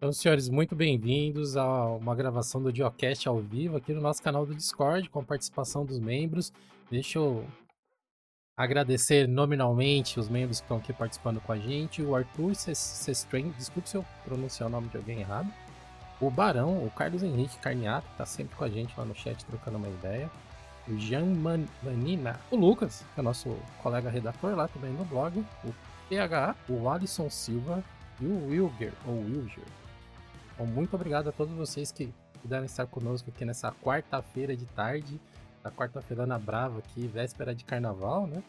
Então, senhores, muito bem-vindos a uma gravação do Diocast ao vivo aqui no nosso canal do Discord, com a participação dos membros. Deixa eu agradecer nominalmente os membros que estão aqui participando com a gente. O Arthur Sestren, desculpe se eu pronunciar o nome de alguém errado. O Barão, o Carlos Henrique Carniato, que está sempre com a gente lá no chat trocando uma ideia. O Jean Manina, o Lucas, que é nosso colega redator lá também no blog. O PH, o Alisson Silva e o Wilger, ou Wilger. Bom, muito obrigado a todos vocês que puderam estar conosco aqui nessa quarta-feira de tarde, da quarta-feira na Brava aqui, véspera de carnaval, né?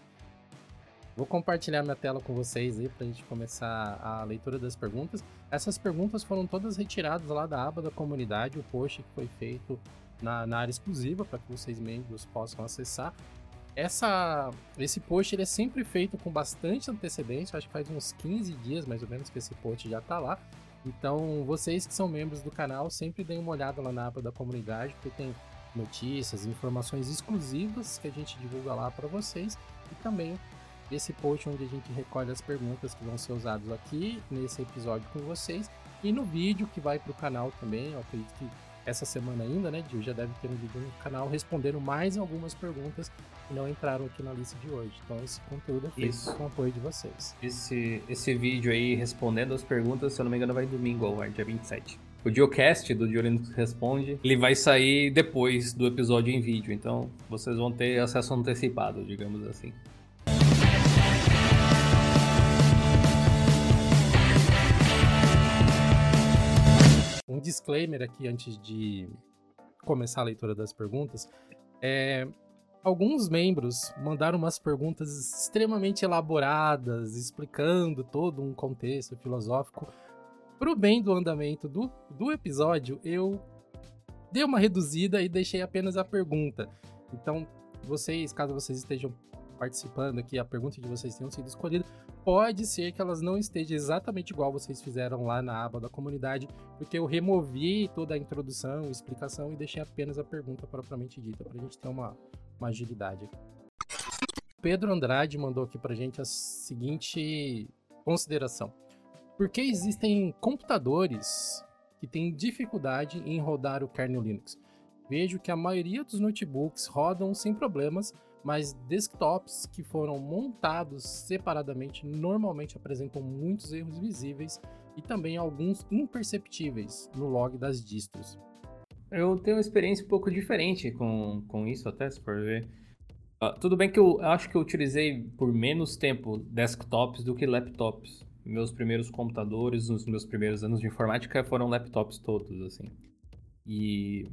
Vou compartilhar minha tela com vocês aí para a gente começar a leitura das perguntas. Essas perguntas foram todas retiradas lá da aba da comunidade, o post que foi feito na, na área exclusiva para que vocês membros possam acessar. Essa, esse post ele é sempre feito com bastante antecedência, acho que faz uns 15 dias mais ou menos que esse post já está lá. Então, vocês que são membros do canal, sempre deem uma olhada lá na aba da comunidade, porque tem notícias, informações exclusivas que a gente divulga lá para vocês e também esse post onde a gente recolhe as perguntas que vão ser usadas aqui nesse episódio com vocês e no vídeo que vai para o canal também. Eu acredito que essa semana ainda, né, Gil, já deve ter um vídeo no canal respondendo mais algumas perguntas que não entraram aqui na lista de hoje. Então esse conteúdo é feito Isso. com o apoio de vocês. Esse, esse vídeo aí respondendo as perguntas, se eu não me engano, vai domingo ao dia 27. O Geocast do Diolino Responde, ele vai sair depois do episódio em vídeo, então vocês vão ter acesso antecipado, digamos assim. Um disclaimer aqui antes de começar a leitura das perguntas. É, alguns membros mandaram umas perguntas extremamente elaboradas, explicando todo um contexto filosófico. Para o bem do andamento do, do episódio, eu dei uma reduzida e deixei apenas a pergunta. Então, vocês, caso vocês estejam participando aqui, a pergunta de vocês tenham sido escolhida, pode ser que elas não estejam exatamente igual vocês fizeram lá na aba da comunidade, porque eu removi toda a introdução, explicação e deixei apenas a pergunta propriamente dita, para a gente ter uma, uma agilidade. Pedro Andrade mandou aqui para a gente a seguinte consideração. Por que existem computadores que têm dificuldade em rodar o kernel Linux? Vejo que a maioria dos notebooks rodam sem problemas, mas desktops que foram montados separadamente normalmente apresentam muitos erros visíveis e também alguns imperceptíveis no log das distros. Eu tenho uma experiência um pouco diferente com, com isso, até se for ver. Uh, tudo bem que eu acho que eu utilizei por menos tempo desktops do que laptops. Meus primeiros computadores, nos meus primeiros anos de informática, foram laptops todos, assim. E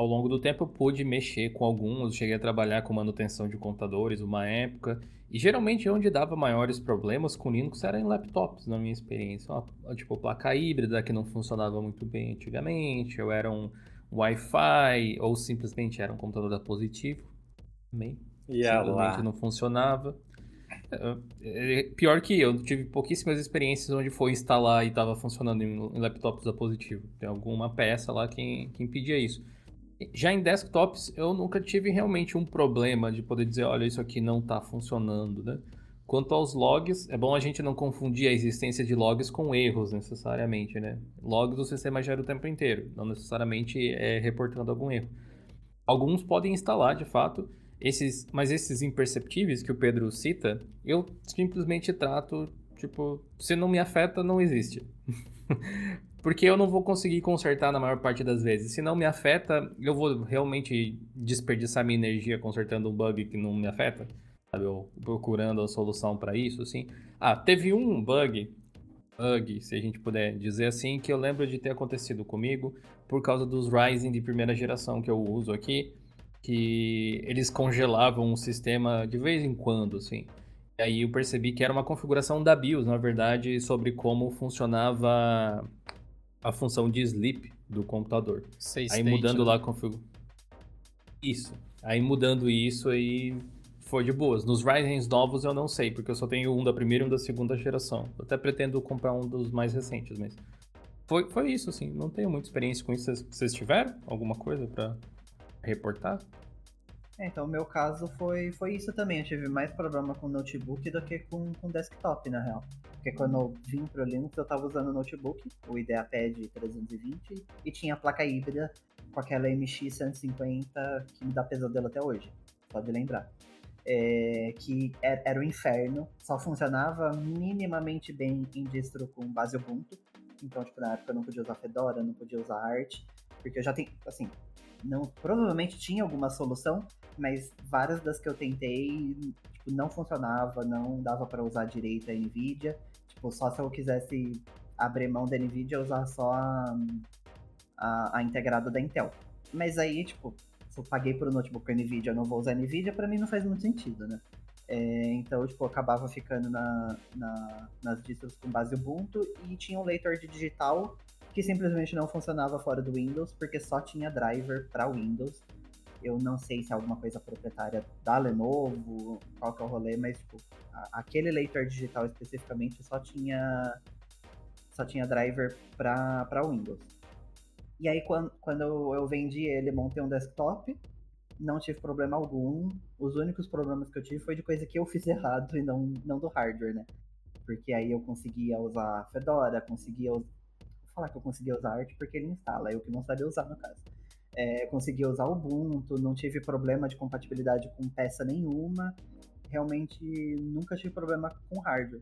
ao longo do tempo eu pude mexer com alguns, cheguei a trabalhar com manutenção de computadores uma época, e geralmente onde dava maiores problemas com Linux era em laptops, na minha experiência. Uma, tipo, placa híbrida que não funcionava muito bem antigamente, ou era um Wi-Fi, ou simplesmente era um computador da Positivo também. E simplesmente não funcionava. É, é, pior que eu, tive pouquíssimas experiências onde foi instalar e estava funcionando em, em laptops da Positivo. Tem alguma peça lá que, que impedia isso. Já em desktops, eu nunca tive realmente um problema de poder dizer, olha, isso aqui não está funcionando, né? Quanto aos logs, é bom a gente não confundir a existência de logs com erros necessariamente, né? Logs o sistema gera o tempo inteiro, não necessariamente é reportando algum erro. Alguns podem instalar, de fato, esses, mas esses imperceptíveis que o Pedro cita, eu simplesmente trato, tipo, se não me afeta, não existe. porque eu não vou conseguir consertar na maior parte das vezes. Se não me afeta, eu vou realmente desperdiçar minha energia consertando um bug que não me afeta, sabe? Ou procurando a solução para isso, assim. Ah, teve um bug, bug, se a gente puder dizer assim, que eu lembro de ter acontecido comigo por causa dos Ryzen de primeira geração que eu uso aqui, que eles congelavam o sistema de vez em quando, assim. E aí eu percebi que era uma configuração da BIOS, na verdade, sobre como funcionava a função de sleep do computador. aí mudando né? lá a configuração. Isso. Aí mudando isso aí foi de boas. Nos Ryzen novos eu não sei, porque eu só tenho um da primeira e um da segunda geração. Eu até pretendo comprar um dos mais recentes, mas foi, foi isso, assim. Não tenho muita experiência com isso. Vocês tiveram alguma coisa para reportar? É, então, o meu caso foi, foi isso também. Eu tive mais problema com notebook do que com, com desktop, na real. Porque quando eu vim pro Linux, eu tava usando o notebook, o IdeaPad 320, e tinha a placa híbrida com aquela MX 150 que me dá pesadelo até hoje, pode lembrar. É, que era, era o inferno, só funcionava minimamente bem em distro com base Ubuntu. Então, tipo, na época eu não podia usar Fedora, não podia usar Arch, porque eu já tenho, assim, não, provavelmente tinha alguma solução, mas várias das que eu tentei, tipo, não funcionava, não dava para usar direito a NVIDIA. Tipo, só se eu quisesse abrir mão da NVIDIA, usar só a, a, a integrada da Intel. Mas aí, tipo, se eu paguei por um notebook com NVIDIA, eu não vou usar NVIDIA, para mim não faz muito sentido, né? É, então, tipo, eu acabava ficando na, na, nas distros com base Ubuntu e tinha um leitor de digital que simplesmente não funcionava fora do Windows, porque só tinha driver para Windows. Eu não sei se é alguma coisa proprietária da Lenovo, qual que é o rolê, mas tipo, aquele leitor digital especificamente só tinha só tinha driver para Windows. E aí quando, quando eu vendi ele, montei um desktop, não tive problema algum. Os únicos problemas que eu tive foi de coisa que eu fiz errado e não, não do hardware, né? Porque aí eu conseguia usar Fedora, conseguia falar que eu conseguia usar arte porque ele instala, eu que não sabia usar no caso. É, consegui usar Ubuntu, não tive problema de compatibilidade com peça nenhuma. Realmente nunca tive problema com hardware.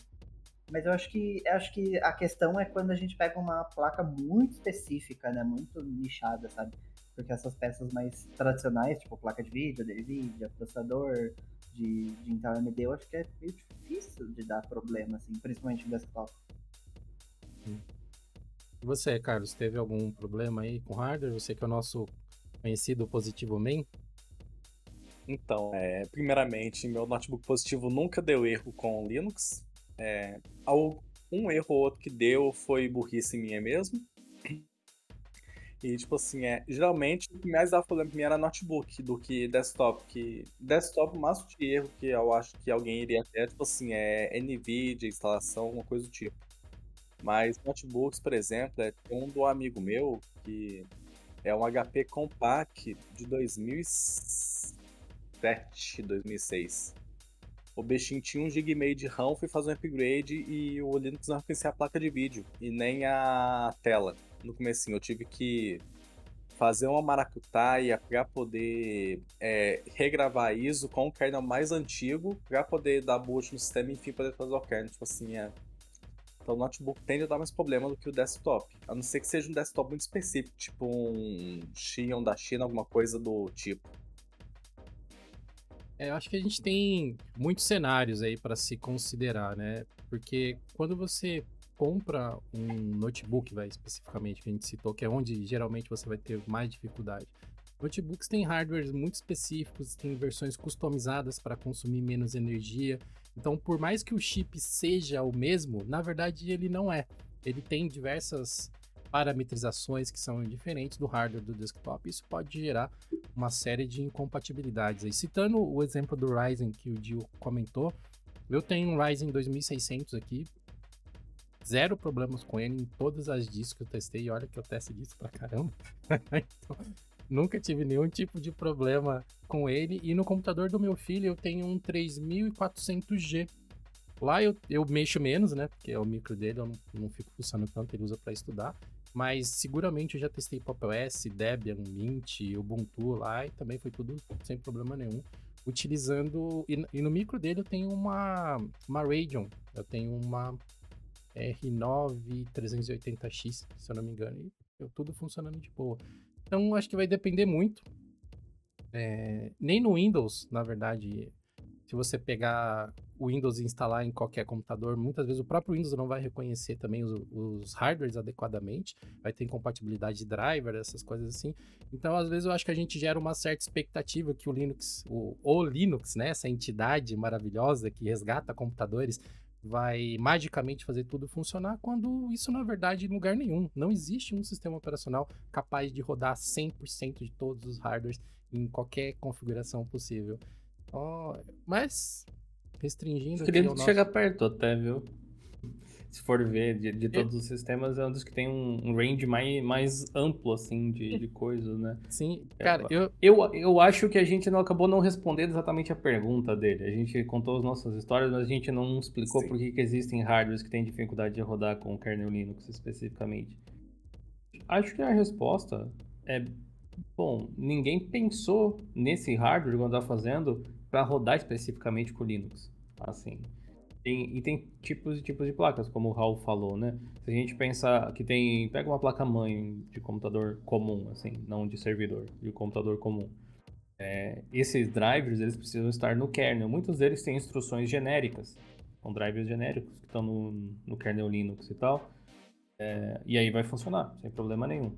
Mas eu acho que acho que a questão é quando a gente pega uma placa muito específica, né, muito nichada, sabe? Porque essas peças mais tradicionais, tipo placa de vídeo, NVIDIA, processador de, de Intel AMD, eu acho que é meio difícil de dar problema, assim, principalmente no desktop. Hum. Você, Carlos, teve algum problema aí com hardware? Você que é o nosso conhecido positivo main? Então, é, primeiramente, meu notebook positivo nunca deu erro com Linux. É, um erro ou outro que deu foi burrice minha mesmo. E, tipo assim, é, geralmente o que mais dava problema pra mim era notebook do que desktop. Que desktop, o máximo de erro que eu acho que alguém iria ter, tipo assim, é NVIDIA, instalação, alguma coisa do tipo. Mas notebooks, por exemplo, é um do amigo meu que é um HP Compact de 2007, 2006. O bichinho tinha 1 GB de RAM, fui fazer um upgrade e o Linux não reconhecia a placa de vídeo e nem a tela. No começo eu tive que fazer uma maracutaia para poder é, regravar ISO com o kernel mais antigo para poder dar boot no sistema e enfim poder fazer o kernel. Tipo assim, é, então o notebook tende a dar mais problema do que o desktop. A não ser que seja um desktop muito específico, tipo um Xeon da China, alguma coisa do tipo. É, eu acho que a gente tem muitos cenários aí para se considerar, né? Porque quando você compra um notebook, vai especificamente que a gente citou, que é onde geralmente você vai ter mais dificuldade. Notebooks têm hardwares muito específicos, tem versões customizadas para consumir menos energia. Então, por mais que o chip seja o mesmo, na verdade ele não é. Ele tem diversas parametrizações que são diferentes do hardware do desktop. Isso pode gerar uma série de incompatibilidades. E citando o exemplo do Ryzen que o Dio comentou, eu tenho um Ryzen 2600 aqui, zero problemas com ele em todas as discos que eu testei. Olha que eu testo disso pra caramba. então, Nunca tive nenhum tipo de problema com ele. E no computador do meu filho eu tenho um 3400G. Lá eu, eu mexo menos, né? Porque é o micro dele, eu não, não fico funcionando tanto, ele usa para estudar. Mas seguramente eu já testei Pop OS, Debian, Mint, Ubuntu lá e também foi tudo sem problema nenhum. Utilizando. E, e no micro dele eu tenho uma, uma Radeon. Eu tenho uma R9 380X, se eu não me engano. E eu, tudo funcionando de boa. Então, acho que vai depender muito. É, nem no Windows, na verdade, se você pegar o Windows e instalar em qualquer computador, muitas vezes o próprio Windows não vai reconhecer também os, os hardwares adequadamente, vai ter incompatibilidade de driver, essas coisas assim. Então, às vezes, eu acho que a gente gera uma certa expectativa que o Linux, o, o Linux, né, essa entidade maravilhosa que resgata computadores, vai magicamente fazer tudo funcionar, quando isso na verdade em lugar nenhum. Não existe um sistema operacional capaz de rodar 100% de todos os hardwares em qualquer configuração possível. Oh, mas restringindo Queria nosso... chegar perto até, viu? Se for ver, de, de todos os sistemas, é um dos que tem um, range mais, mais amplo, assim, de, de coisas, né? Sim, cara, eu... eu... Eu acho que a gente não acabou não respondendo exatamente a pergunta dele. A gente contou as nossas histórias, mas a gente não explicou Sim. por que, que existem hardwares que têm dificuldade de rodar com o kernel Linux especificamente. Acho que a resposta é... Bom, ninguém pensou nesse hardware quando está fazendo para rodar especificamente com Linux. Assim, tem, e tem tipos e tipos de placas, como o Raul falou, né? Se a gente pensar que tem. Pega uma placa-mãe de computador comum, assim, não de servidor, de computador comum. É, esses drivers eles precisam estar no kernel. Muitos deles têm instruções genéricas, são drivers genéricos que estão no, no kernel Linux e tal. É, e aí vai funcionar, sem problema nenhum.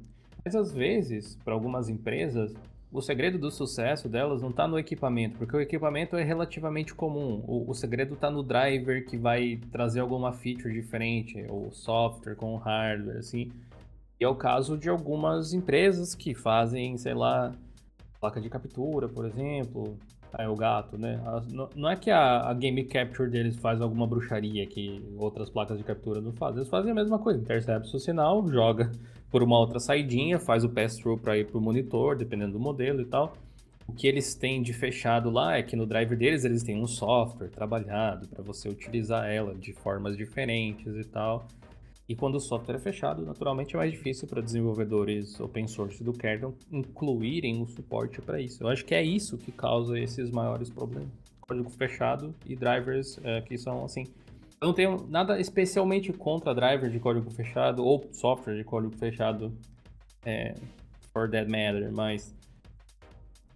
Mas às vezes, para algumas empresas, o segredo do sucesso delas não está no equipamento, porque o equipamento é relativamente comum. O, o segredo está no driver que vai trazer alguma feature diferente, o software com hardware, assim. E é o caso de algumas empresas que fazem, sei lá, placa de captura, por exemplo. É o gato, né? Não é que a, a, Game Capture deles faz alguma bruxaria que outras placas de captura não fazem. Eles fazem a mesma coisa. Intercepta o sinal, joga por uma outra saidinha, faz o pass-through para ir para o monitor, dependendo do modelo e tal. O que eles têm de fechado lá é que no driver deles eles têm um software trabalhado para você utilizar ela de formas diferentes e tal. E quando o software é fechado, naturalmente é mais difícil para desenvolvedores open source do kernel incluírem o suporte para isso. Eu acho que é isso que causa esses maiores problemas. Código fechado e drivers é, que são assim. Eu não tenho nada especialmente contra driver de código fechado ou software de código fechado é, for that matter, mas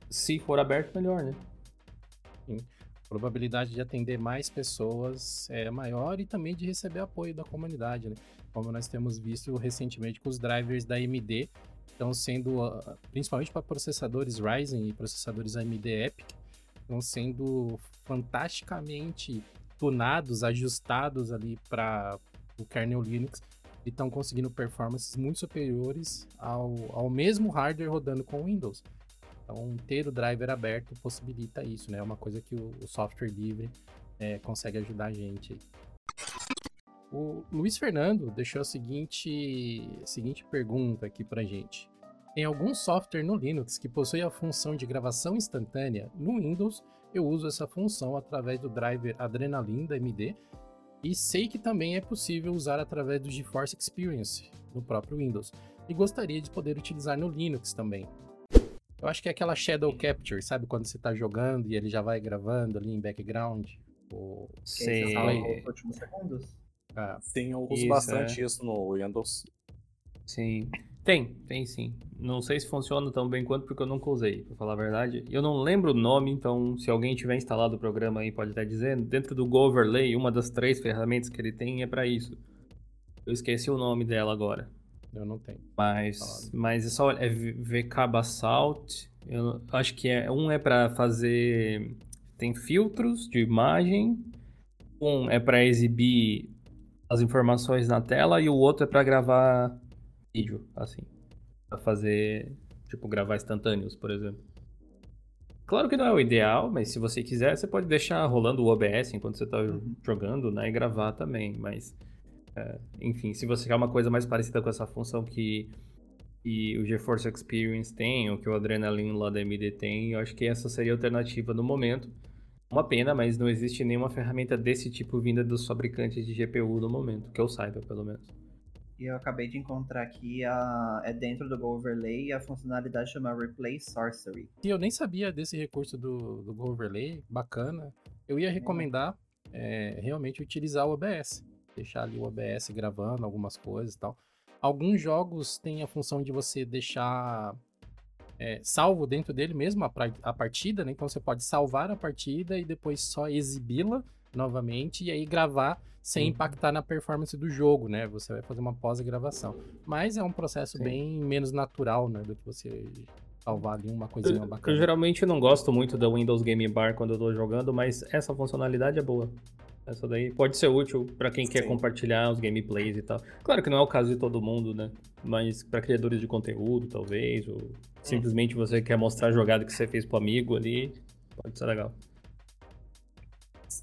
se for aberto, melhor, né? Sim probabilidade de atender mais pessoas é maior e também de receber apoio da comunidade, né? Como nós temos visto recentemente com os drivers da AMD estão sendo, ah, principalmente para processadores Ryzen e processadores AMD EPIC, estão sendo fantasticamente tunados, ajustados ali para o kernel Linux e estão conseguindo performances muito superiores ao, ao mesmo hardware rodando com Windows. Então, ter o driver aberto possibilita isso, né? É uma coisa que o, o software livre é, consegue ajudar a gente. O Luiz Fernando deixou a seguinte, a seguinte pergunta aqui pra gente. Tem algum software no Linux que possui a função de gravação instantânea? No Windows, eu uso essa função através do driver Adrenaline da AMD e sei que também é possível usar através do GeForce Experience no próprio Windows. E gostaria de poder utilizar no Linux também. Eu acho que é aquela Shadow Capture, sabe? Quando você tá jogando e ele já vai gravando ali em background. Sim. Os últimos segundos. Ah, sim, eu uso isso, bastante é. isso no Windows. Sim. Tem, tem sim. Não sei se funciona tão bem quanto porque eu nunca usei, pra falar a verdade. Eu não lembro o nome, então se alguém tiver instalado o programa aí pode até dizer. Dentro do Go Overlay, uma das três ferramentas que ele tem é para isso. Eu esqueci o nome dela agora. Eu não tenho. Mas, mas é só é VK Basalt. Eu acho que é um é para fazer tem filtros de imagem, um é para exibir as informações na tela e o outro é para gravar vídeo, assim, para fazer tipo gravar instantâneos, por exemplo. Claro que não é o ideal, mas se você quiser, você pode deixar rolando o OBS enquanto você está uhum. jogando, né, e gravar também, mas é, enfim, se você quer uma coisa mais parecida com essa função que, que o GeForce Experience tem, ou que o Adrenaline lá da AMD tem, eu acho que essa seria a alternativa no momento. Uma pena, mas não existe nenhuma ferramenta desse tipo vinda dos fabricantes de GPU no momento, que eu saiba, pelo menos. E eu acabei de encontrar aqui a é dentro do Go Overlay a funcionalidade chama Replay Sorcery. E eu nem sabia desse recurso do, do Go Overlay, bacana. Eu ia recomendar é, realmente utilizar o OBS deixar ali o OBS gravando algumas coisas e tal. Alguns jogos têm a função de você deixar é, salvo dentro dele mesmo a, a partida, né? Então você pode salvar a partida e depois só exibi-la novamente e aí gravar sem impactar na performance do jogo, né? Você vai fazer uma pós-gravação. Mas é um processo Sim. bem menos natural, né? Do que você salvar ali uma coisinha bacana. Eu geralmente não gosto muito da Windows Game Bar quando eu tô jogando, mas essa funcionalidade é boa. Essa daí pode ser útil para quem Sim. quer compartilhar os gameplays e tal. Claro que não é o caso de todo mundo, né? Mas para criadores de conteúdo, talvez, ou simplesmente você quer mostrar a jogada que você fez pro amigo ali, pode ser legal.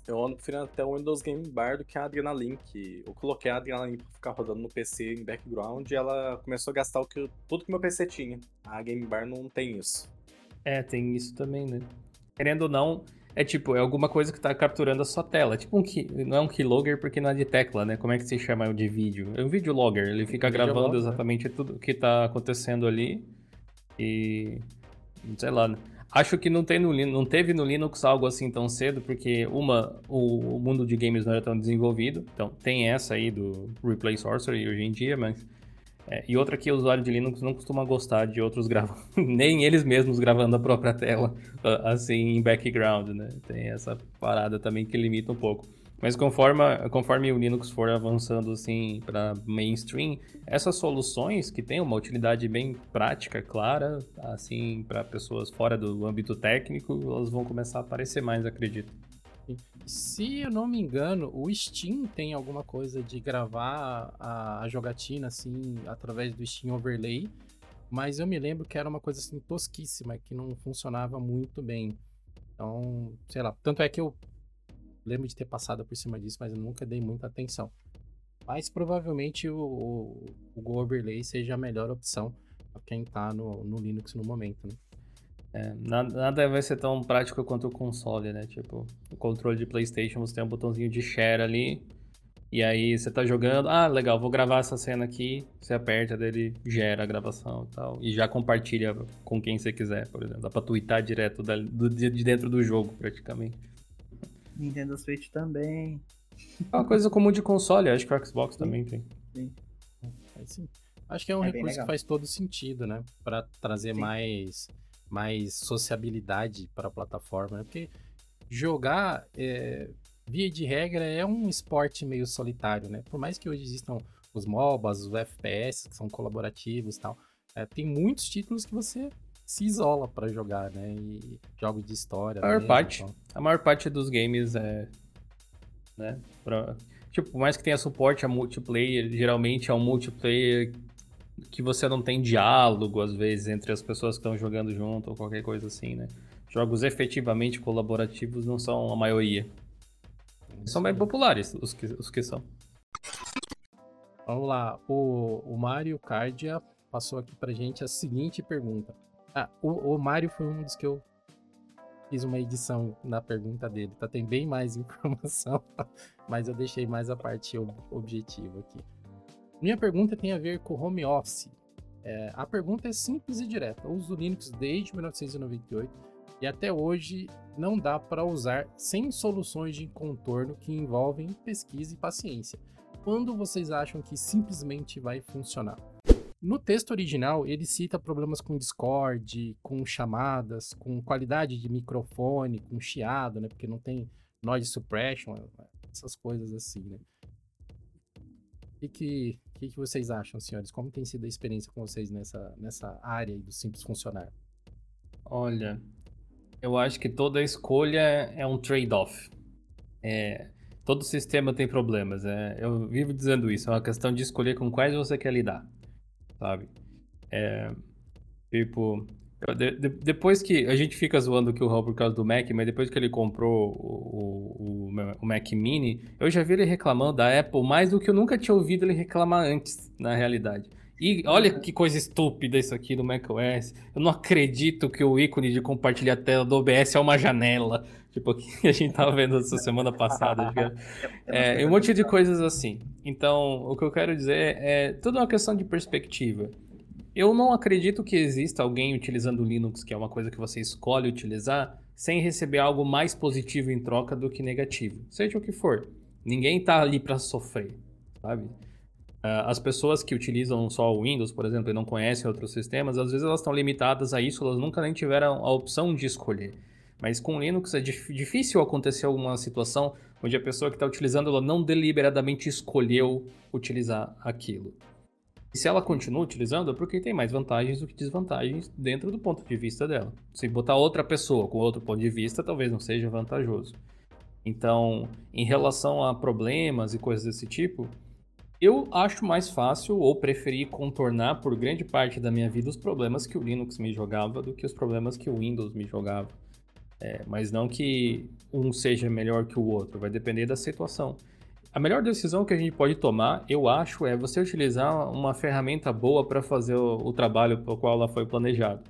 Eu ando preferindo até o Windows Game Bar do que a Adrenalin, que eu coloquei a Adrenalin pra ficar rodando no PC em background e ela começou a gastar o que, tudo que meu PC tinha. A Game Bar não tem isso. É, tem isso também, né? Querendo ou não, é tipo, é alguma coisa que tá capturando a sua tela. Tipo um key, não é um keylogger porque não é de tecla, né? Como é que se chama de vídeo? É um videologger, ele fica Um gravando exatamente tudo que tá acontecendo ali. E sei lá, né? Acho que não, tem no, não teve no Linux algo assim tão cedo, porque uma, o, o mundo de games não era tão desenvolvido. Então tem essa aí do Replay Sorcery hoje em dia, mas. é, e outra que o usuário de Linux não costuma gostar de outros gravando, nem eles mesmos gravando a própria tela, ah, assim, em background, né? Tem essa parada também que limita um pouco. Mas conforme, conforme o Linux for avançando assim para mainstream, essas soluções que têm uma utilidade bem prática, clara, assim, para pessoas fora do âmbito técnico, elas vão começar a aparecer mais, acredito. Se eu não me engano, o Steam tem alguma coisa de gravar a, a jogatina assim através do Steam Overlay, mas eu me lembro que era uma coisa assim tosquíssima, que não funcionava muito bem. Então, sei lá, tanto é que eu lembro de ter passado por cima disso, mas eu nunca dei muita atenção. Mas provavelmente o, o, o Go Overlay seja a melhor opção para quem tá no, no Linux no momento, né? É, nada, nada vai ser tão prático quanto o console, né? Tipo, o controle de PlayStation você tem um botãozinho de share ali. E aí você tá jogando, ah, legal, vou gravar essa cena aqui. Você aperta dele, gera a gravação e tal. E já compartilha com quem você quiser, por exemplo. Dá pra twittar direto da- do- de dentro do jogo, praticamente. Nintendo Switch também. É uma coisa comum de console, acho que o Xbox também tem. Aí sim. Acho que é um É recurso que faz todo sentido, né? Para trazer Sim. mais, mais sociabilidade para a plataforma, né? Porque jogar, é, via de regra, é um esporte meio solitário, né? Por mais que hoje existam os MOBAs, os FPS, que são colaborativos e tal, é, tem muitos títulos que você se isola para jogar, né? E jogos de história. A maior parte. então. A maior parte dos games é. Né? Pra, tipo, por mais que tenha suporte a multiplayer, geralmente é um multiplayer que você não tem diálogo, às vezes, entre as pessoas que estão jogando junto ou qualquer coisa assim, né? Jogos efetivamente colaborativos não são a maioria. São bem populares os que, os que são. Vamos lá, o, o Mário Cardia passou aqui pra gente a seguinte pergunta. Ah, o, o Mário foi um dos que eu fiz uma edição na pergunta dele, tá? Tem bem mais informação, mas eu deixei mais a parte ob- objetiva aqui. Minha pergunta tem a ver com home office. É, a pergunta é simples e direta. Eu uso Linux desde 1998 e até hoje não dá para usar sem soluções de contorno que envolvem pesquisa e paciência quando vocês acham que simplesmente vai funcionar. No texto original, ele cita problemas com Discord, com chamadas, com qualidade de microfone, com chiado, né? Porque não tem noise suppression, essas coisas assim, né? O que, que, que, vocês acham, senhores? Como tem sido a experiência com vocês nessa, nessa área do simples funcionar? Olha, eu acho que toda escolha é um trade-off. É, todo sistema tem problemas. é, eu vivo dizendo isso. É uma questão de escolher com quais você quer lidar, sabe? É, tipo, de- de- depois que a gente fica zoando que o Raul por causa do Mac, mas depois que ele comprou o- o- o Mac Mini, eu já vi ele reclamando da Apple mais do que eu nunca tinha ouvido ele reclamar antes, na realidade. E olha que coisa estúpida isso aqui do macOS. Eu não acredito que o ícone de compartilhar tela do OBS é uma janela. Tipo, que a gente tava vendo essa semana passada. era. É, e um monte de coisas assim. Então, o que eu quero dizer é tudo uma questão de perspectiva. Eu não acredito que exista alguém utilizando o Linux, que é uma coisa que você escolhe utilizar, sem receber algo mais positivo em troca do que negativo. Seja o que for. Ninguém tá ali para sofrer, sabe? Ah, As pessoas que utilizam só o Windows, por exemplo, e não conhecem outros sistemas, às vezes elas estão limitadas a isso, elas nunca nem tiveram a opção de escolher. Mas com Linux é dif- difícil acontecer alguma situação onde a pessoa que está utilizando ela não deliberadamente escolheu utilizar aquilo. E se ela continua utilizando é porque tem mais vantagens do que desvantagens dentro do ponto de vista dela. Se botar outra pessoa com outro ponto de vista, talvez não seja vantajoso. Então, em relação a problemas e coisas desse tipo, eu acho mais fácil ou preferi contornar por grande parte da minha vida os problemas que o Linux me jogava do que os problemas que o Windows me jogava. É, mas não que um seja melhor que o outro, vai depender da situação. A melhor decisão que a gente pode tomar, eu acho, é você utilizar uma ferramenta boa para fazer o, o trabalho para o qual ela foi planejada.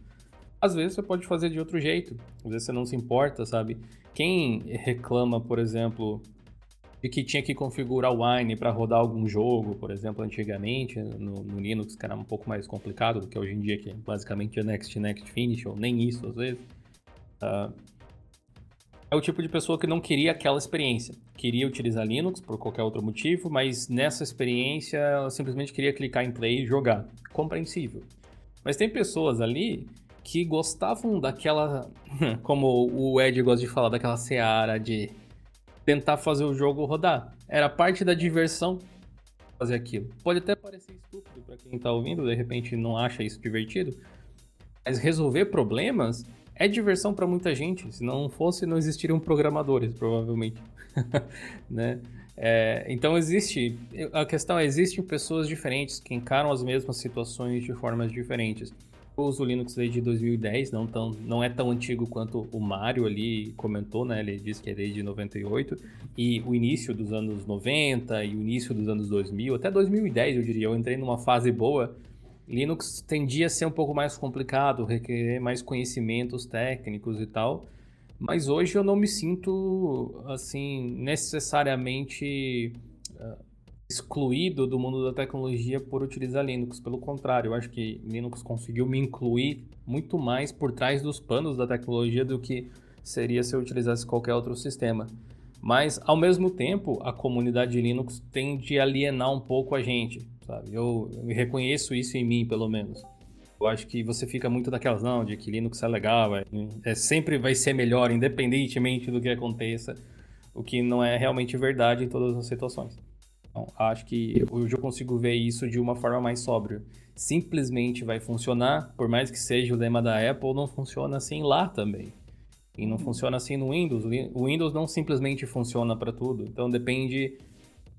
Às vezes você pode fazer de outro jeito, às vezes você não se importa, sabe? Quem reclama, por exemplo, de que tinha que configurar o Wine para rodar algum jogo, por exemplo, antigamente no, no, Linux, que era um pouco mais complicado do que hoje em dia, que é basicamente Next, Next, Finish, ou nem isso às vezes. Uh, é o tipo de pessoa que não queria aquela experiência. Queria utilizar Linux por qualquer outro motivo, mas nessa experiência ela simplesmente queria clicar em play e jogar. Compreensível. Mas tem pessoas ali que gostavam daquela, como o Ed gosta de falar, daquela seara de tentar fazer o jogo rodar. Era parte da diversão fazer aquilo. Pode até parecer estúpido para quem tá ouvindo, de repente não acha isso divertido, mas resolver problemas é diversão para muita gente. Se não fosse, não existiriam programadores, provavelmente. né? É, então existe, a questão é, existem pessoas diferentes que encaram as mesmas situações de formas diferentes. Uso o Linux desde 2010, não, tão, não é tão antigo quanto o Mário ali comentou, né? Ele disse que é desde 98. E o início dos anos 90 e o início dos anos 2000, até 2010 eu diria, eu entrei numa fase boa Linux tendia a ser um pouco mais complicado, requerer mais conhecimentos técnicos e tal. Mas hoje eu não me sinto, assim, necessariamente excluído do mundo da tecnologia por utilizar Linux. Pelo contrário, eu acho que Linux conseguiu me incluir muito mais por trás dos panos da tecnologia do que seria se eu utilizasse qualquer outro sistema. Mas, ao mesmo tempo, a comunidade de Linux tende a alienar um pouco a gente sabe? Eu, eu reconheço isso em mim, pelo menos. Eu acho que você fica muito daquelas, não, de que Linux é legal, é, é, sempre vai ser melhor, independentemente do que aconteça, o que não é realmente verdade em todas as situações. Então, acho que hoje eu consigo ver isso de uma forma mais sóbria. Simplesmente vai funcionar, por mais que seja o lema da Apple, não funciona assim lá também. E não funciona assim no Windows. O Windows não simplesmente funciona para tudo. Então depende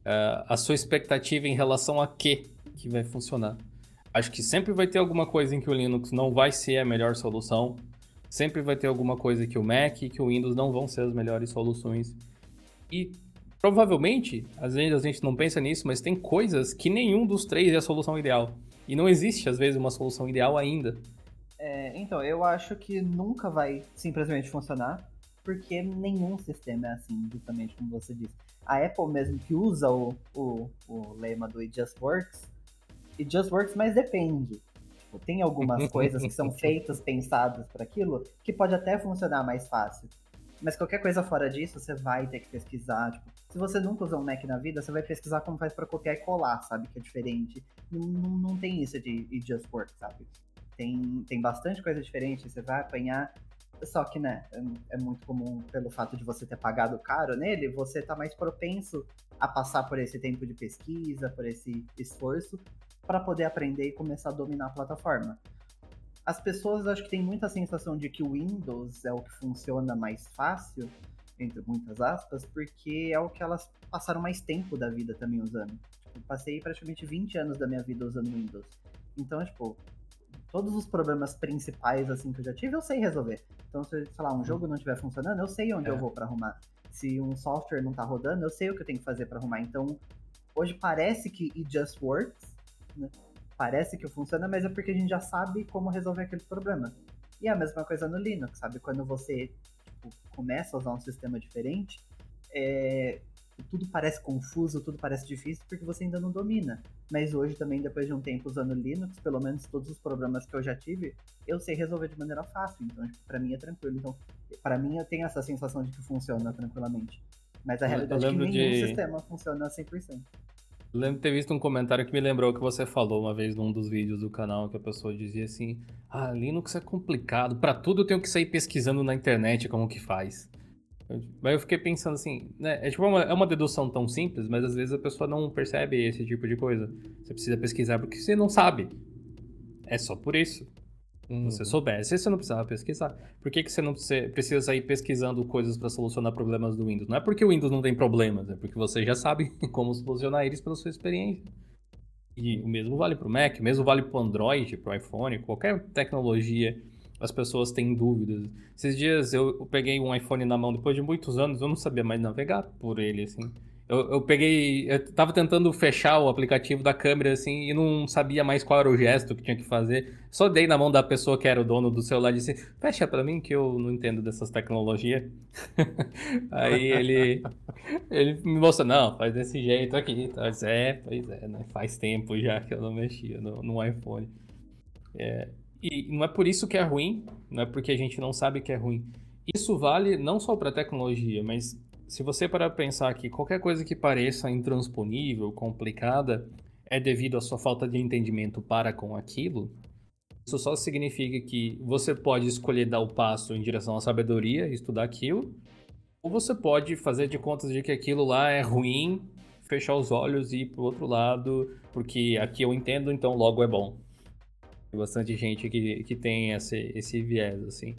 uh, a sua expectativa em relação a que que vai funcionar. Acho que sempre vai ter alguma coisa em que o Linux não vai ser a melhor solução. Sempre vai ter alguma coisa que o Mac e que o Windows não vão ser as melhores soluções. E provavelmente, às vezes a gente não pensa nisso, mas tem coisas que nenhum dos três é a solução ideal. E não existe, às vezes, uma solução ideal ainda. É, então, eu acho que nunca vai simplesmente funcionar, porque nenhum sistema é assim, justamente como você disse a Apple mesmo que usa o, o, o lema do It Just Works, It Just Works, mas depende. Tipo, tem algumas coisas que são feitas, pensadas para aquilo, que pode até funcionar mais fácil. Mas qualquer coisa fora disso, você vai ter que pesquisar. Tipo, se você nunca usou um Mac na vida, você vai pesquisar como faz para copiar e colar, sabe? Que é diferente. Não, não, não tem isso de It Just Works, sabe? Tem, tem bastante coisa diferente, você vai apanhar só que, né, é, é muito comum pelo fato de você ter pagado caro nele, você tá mais propenso a passar por esse tempo de pesquisa, por esse esforço, para poder aprender e começar a dominar a plataforma. As pessoas acho que têm muita sensação de que o Windows é o que funciona mais fácil, entre muitas aspas, porque é o que elas passaram mais tempo da vida também usando. Tipo, passei praticamente 20 anos da minha vida usando Windows. Então, tipo, todos os problemas principais assim que eu já tive, eu sei resolver. Então, se, sei lá, um jogo não estiver funcionando, eu sei onde é. eu vou para arrumar. Se um software não tá rodando, eu sei o que eu tenho que fazer para arrumar. Então, hoje parece que it just works, né? Parece que funciona, mas é porque a gente já sabe como resolver aquele problema. E é a mesma coisa no Linux, sabe? Quando você tipo, começa a usar um sistema diferente, é, tudo parece confuso, tudo parece difícil porque você ainda não domina. Mas hoje também, depois de um tempo usando Linux, pelo menos todos os problemas que eu já tive, eu sei resolver de maneira fácil. Então, tipo, para mim é tranquilo. Então, para mim eu tenho essa sensação de que funciona tranquilamente. Mas a realidade é que nenhum de... sistema funciona 100%. Lembro de ter visto um comentário que me lembrou que você falou uma vez num dos vídeos do canal que a pessoa dizia assim: "Ah, Linux é complicado, para tudo eu tenho que sair pesquisando na internet como que faz". Mas eu fiquei pensando assim, né? É tipo uma, é uma dedução tão simples, mas às vezes a pessoa não percebe esse tipo de coisa. Você precisa pesquisar porque você não sabe. É só por isso. Uhum. Você soubesse, você não precisava pesquisar. Por que, que você não precisa sair pesquisando coisas para solucionar problemas do Windows? Não é porque o Windows não tem problemas, é porque você já sabe como solucionar eles pela sua experiência. E o mesmo vale para o Mac, o mesmo vale para o Android, para o iPhone, qualquer tecnologia as pessoas têm dúvidas. Esses dias eu peguei um iPhone na mão depois de muitos anos, eu não sabia mais navegar por ele, assim. Eu, eu, peguei. Eu tava tentando fechar o aplicativo da câmera assim e não sabia mais qual era o gesto que tinha que fazer. Só dei na mão da pessoa que era o dono do celular e disse: Fecha para mim que eu não entendo dessas tecnologias. Aí ele. Ele me mostrou: Não, faz desse jeito aqui. Mas é, pois é, né? Faz tempo já que eu não mexia no, no iPhone. É, e não é por isso que é ruim, não é porque a gente não sabe que é ruim. Isso vale não só para tecnologia, mas se você parar para pensar que qualquer coisa que pareça intransponível, complicada, é devido à sua falta de entendimento para com aquilo, isso só significa que você pode escolher dar o passo em direção à sabedoria, estudar aquilo, ou você pode fazer de contas de que aquilo lá é ruim, fechar os olhos e ir pro outro lado, porque aqui eu entendo, então logo é bom. Tem bastante gente que, que tem esse, esse viés, assim.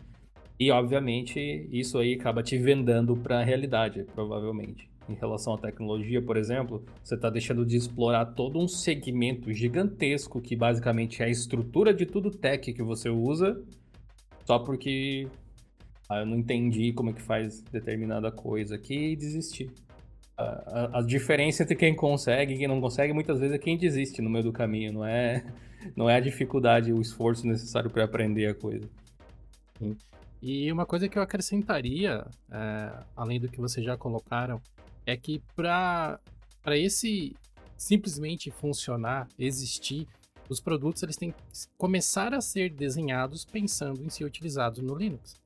E, obviamente, isso aí acaba te vendando para a realidade, provavelmente. Em relação à tecnologia, por exemplo, você está deixando de explorar todo um segmento gigantesco que basicamente é a estrutura de tudo tech que você usa, só porque ah, eu não entendi como é que faz determinada coisa aqui e desisti. A, a, a, diferença entre quem consegue e quem não consegue muitas vezes é quem desiste no meio do caminho, não é, não é a dificuldade, o esforço necessário para aprender a coisa. Sim. E uma coisa que eu acrescentaria, é, além do que vocês já colocaram, é que para esse simplesmente funcionar, existir, os produtos eles têm que começar a ser desenhados pensando em ser utilizados no Linux.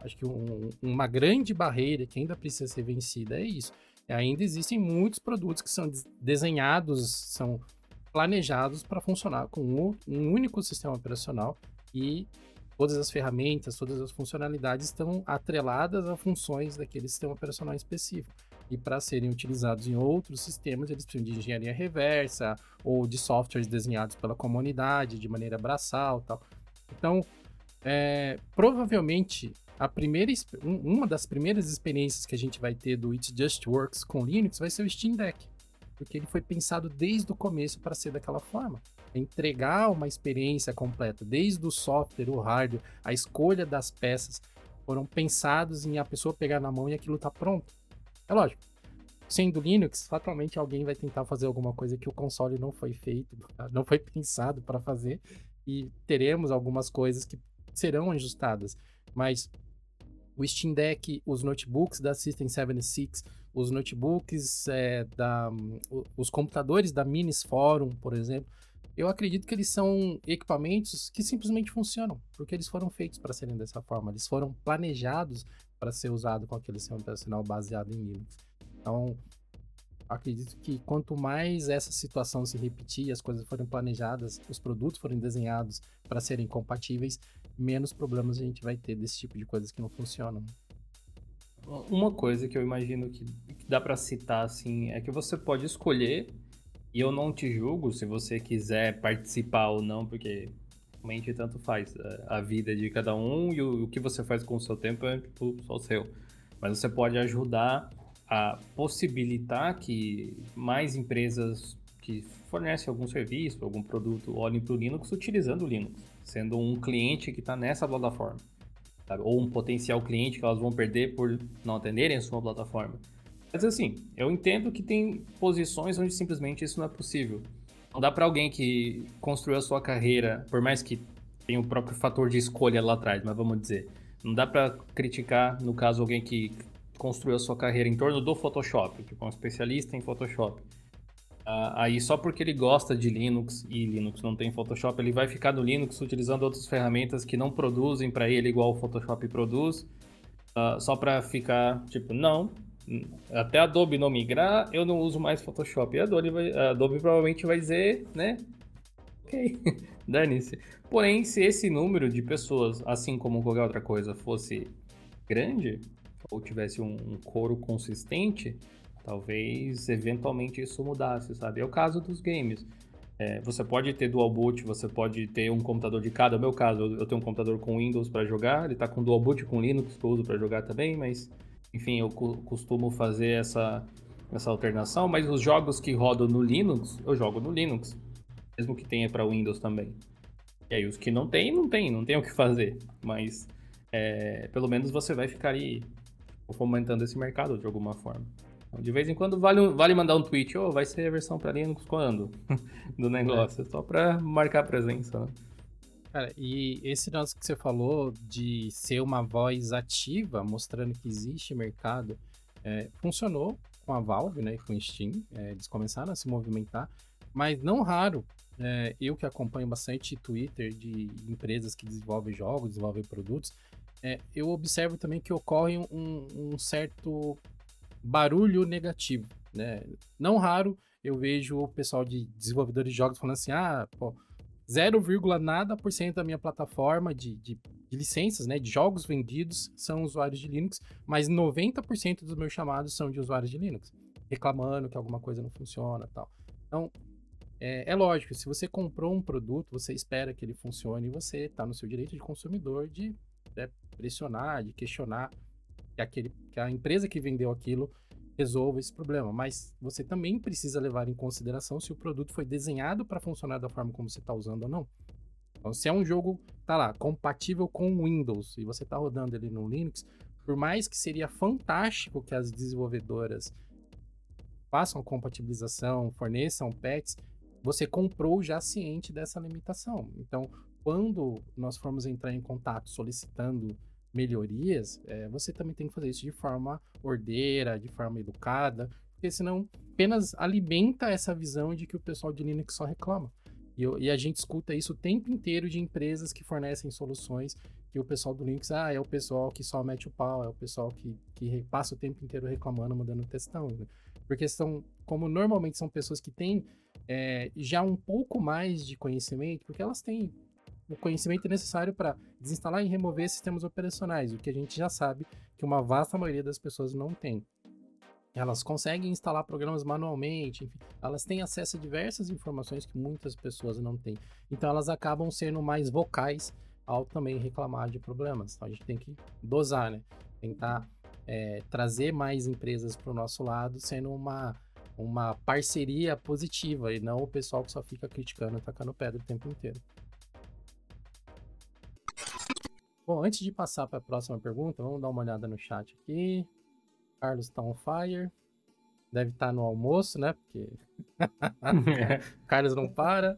Acho que um, uma grande barreira que ainda precisa ser vencida é isso. Ainda existem muitos produtos que são desenhados, são planejados para funcionar com um, um único sistema operacional e todas as ferramentas, todas as funcionalidades estão atreladas a funções daquele sistema operacional específico. E para serem utilizados em outros sistemas, eles precisam de engenharia reversa ou de softwares desenhados pela comunidade de maneira braçal tal. Então, é, provavelmente, a primeira, uma das primeiras experiências que a gente vai ter do It Just Works com Linux vai ser o Steam Deck. Porque ele foi pensado desde o começo para ser daquela forma entregar uma experiência completa, desde o software, o hardware, a escolha das peças, foram pensados em a pessoa pegar na mão e aquilo tá pronto. É lógico. Sendo Linux, fatalmente alguém vai tentar fazer alguma coisa que o console não foi feito, não foi pensado para fazer, e teremos algumas coisas que serão ajustadas. Mas o Steam Deck, os notebooks da System 76, os notebooks é, da, os computadores da Minis Forum, por exemplo, eu acredito que eles são equipamentos que simplesmente funcionam, porque eles foram feitos para serem dessa forma, eles foram planejados para ser usado com aquele sistema operacional baseado em Linux. Então, acredito que quanto mais essa situação se repetir, as coisas forem planejadas, os produtos forem desenhados para serem compatíveis, menos problemas a gente vai ter desse tipo de coisas que não funcionam. Uma coisa que eu imagino que dá para citar assim é que você pode escolher e eu não te julgo se você quiser participar ou não, porque realmente tanto faz. A vida de cada um e o, que você faz com o seu tempo é tipo, só seu. Mas você pode ajudar a possibilitar que mais empresas que fornecem algum serviço, algum produto, olhem para o Linux utilizando o Linux, sendo um cliente que está nessa plataforma. Sabe? Ou um potencial cliente que elas vão perder por não atenderem a sua plataforma. Mas assim, eu entendo que tem posições onde simplesmente isso não é possível. Não dá para alguém que construiu a sua carreira, por mais que tenha o próprio fator de escolha lá atrás, mas vamos dizer, não dá para criticar, no caso, alguém que construiu a sua carreira em torno do Photoshop, tipo um especialista em Photoshop. Uh, aí só porque ele gosta de Linux e Linux não tem Photoshop, ele vai ficar no Linux utilizando outras ferramentas que não produzem para ele igual o Photoshop produz, uh, só para ficar tipo, não, até Adobe não migrar, eu não uso mais Photoshop. E Adobe, vai, Adobe provavelmente vai dizer, né? Ok, dane-se. Porém, se esse número de pessoas, assim como qualquer outra coisa, fosse grande, ou tivesse um, um coro consistente, talvez eventualmente isso mudasse, sabe? É o caso dos games. É, você pode ter dual boot, você pode ter um computador de cada. No meu caso, eu tenho um computador com Windows para jogar, ele está com dual boot com Linux que eu uso para jogar também, mas enfim, eu costumo fazer essa, essa alternação, mas os jogos que rodam no Linux, eu jogo no Linux, mesmo que tenha para Windows também. E aí os que não tem, não tem, não tem o que fazer. Mas é, pelo menos você vai ficar aí fomentando esse mercado de alguma forma. De vez em quando vale, vale mandar um tweet, ou oh, vai ser a versão para Linux quando? do negócio, é. só para marcar a presença, né? Cara, e esse negócio que você falou de ser uma voz ativa, mostrando que existe mercado, é, funcionou com a Valve, né, com o Steam, é, eles começaram a se movimentar, mas não raro, é, eu que acompanho bastante Twitter de empresas que desenvolvem jogos, desenvolvem produtos, é, eu observo também que ocorre um, um, certo barulho negativo, né? Não raro eu vejo o pessoal de desenvolvedores de jogos falando assim, ah, pô, 0, nada por cento da minha plataforma de, de, de, licenças, né, de jogos vendidos são usuários de Linux, mas 90% dos meus chamados são de usuários de Linux, reclamando que alguma coisa não funciona tal. Então, é, é lógico, se você comprou um produto, você espera que ele funcione e você está no seu direito de consumidor de né, pressionar, de questionar que, aquele, que a empresa que vendeu aquilo resolva esse problema. Mas você também precisa levar em consideração se o produto foi desenhado para funcionar da forma como você está usando ou não. Então, se é um jogo, tá lá, compatível com Windows e você está rodando ele no Linux, por mais que seria fantástico que as desenvolvedoras façam compatibilização, forneçam patches, você comprou já ciente dessa limitação. Então, quando nós formos entrar em contato solicitando melhorias, é, você também tem que fazer isso de forma ordeira, de forma educada, porque senão apenas alimenta essa visão de que o pessoal de Linux só reclama. E, e, a gente escuta isso o tempo inteiro de empresas que fornecem soluções que o pessoal do Linux, ah, é o pessoal que só mete o pau, é o pessoal que, que passa o tempo inteiro reclamando, mandando textão. Né? Porque são, como normalmente são pessoas que têm é, já um pouco mais de conhecimento, porque elas têm o conhecimento necessário para desinstalar e remover sistemas operacionais, o que a gente já sabe que uma vasta maioria das pessoas não tem. Elas conseguem instalar programas manualmente, enfim, elas têm acesso a diversas informações que muitas pessoas não têm. Então elas acabam sendo mais vocais ao também reclamar de problemas. Então a gente tem que dosar, né? Tentar é, trazer mais empresas para o nosso lado, sendo uma, uma parceria positiva e não o pessoal que só fica criticando e tacando pedra o tempo inteiro. Bom, antes de passar para a próxima pergunta, vamos dar uma olhada no chat aqui. Carlos está on fire. Deve estar tá no almoço, né? Porque Carlos não para.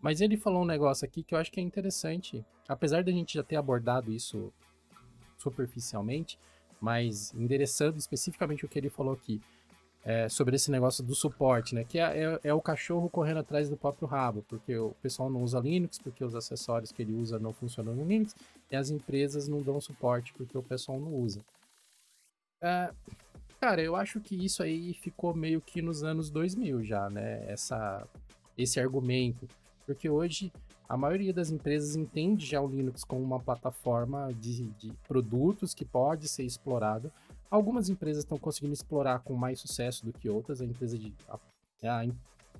Mas ele falou um negócio aqui que eu acho que é interessante. Apesar da gente já ter abordado isso superficialmente, mas endereçando especificamente o que ele falou aqui é, sobre esse negócio do suporte, né? Que é, é, é, o cachorro correndo atrás do próprio rabo, porque o pessoal não usa Linux, porque os acessórios que ele usa não funcionam no Linux, e as empresas não dão suporte porque o pessoal não usa. É, cara, eu acho que isso aí ficou meio que nos anos 2000 já, né? Essa, esse argumento. Porque hoje a maioria das empresas entende já o Linux como uma plataforma de, de produtos que pode ser explorada Algumas empresas estão conseguindo explorar com mais sucesso do que outras. A empresa de. A, a,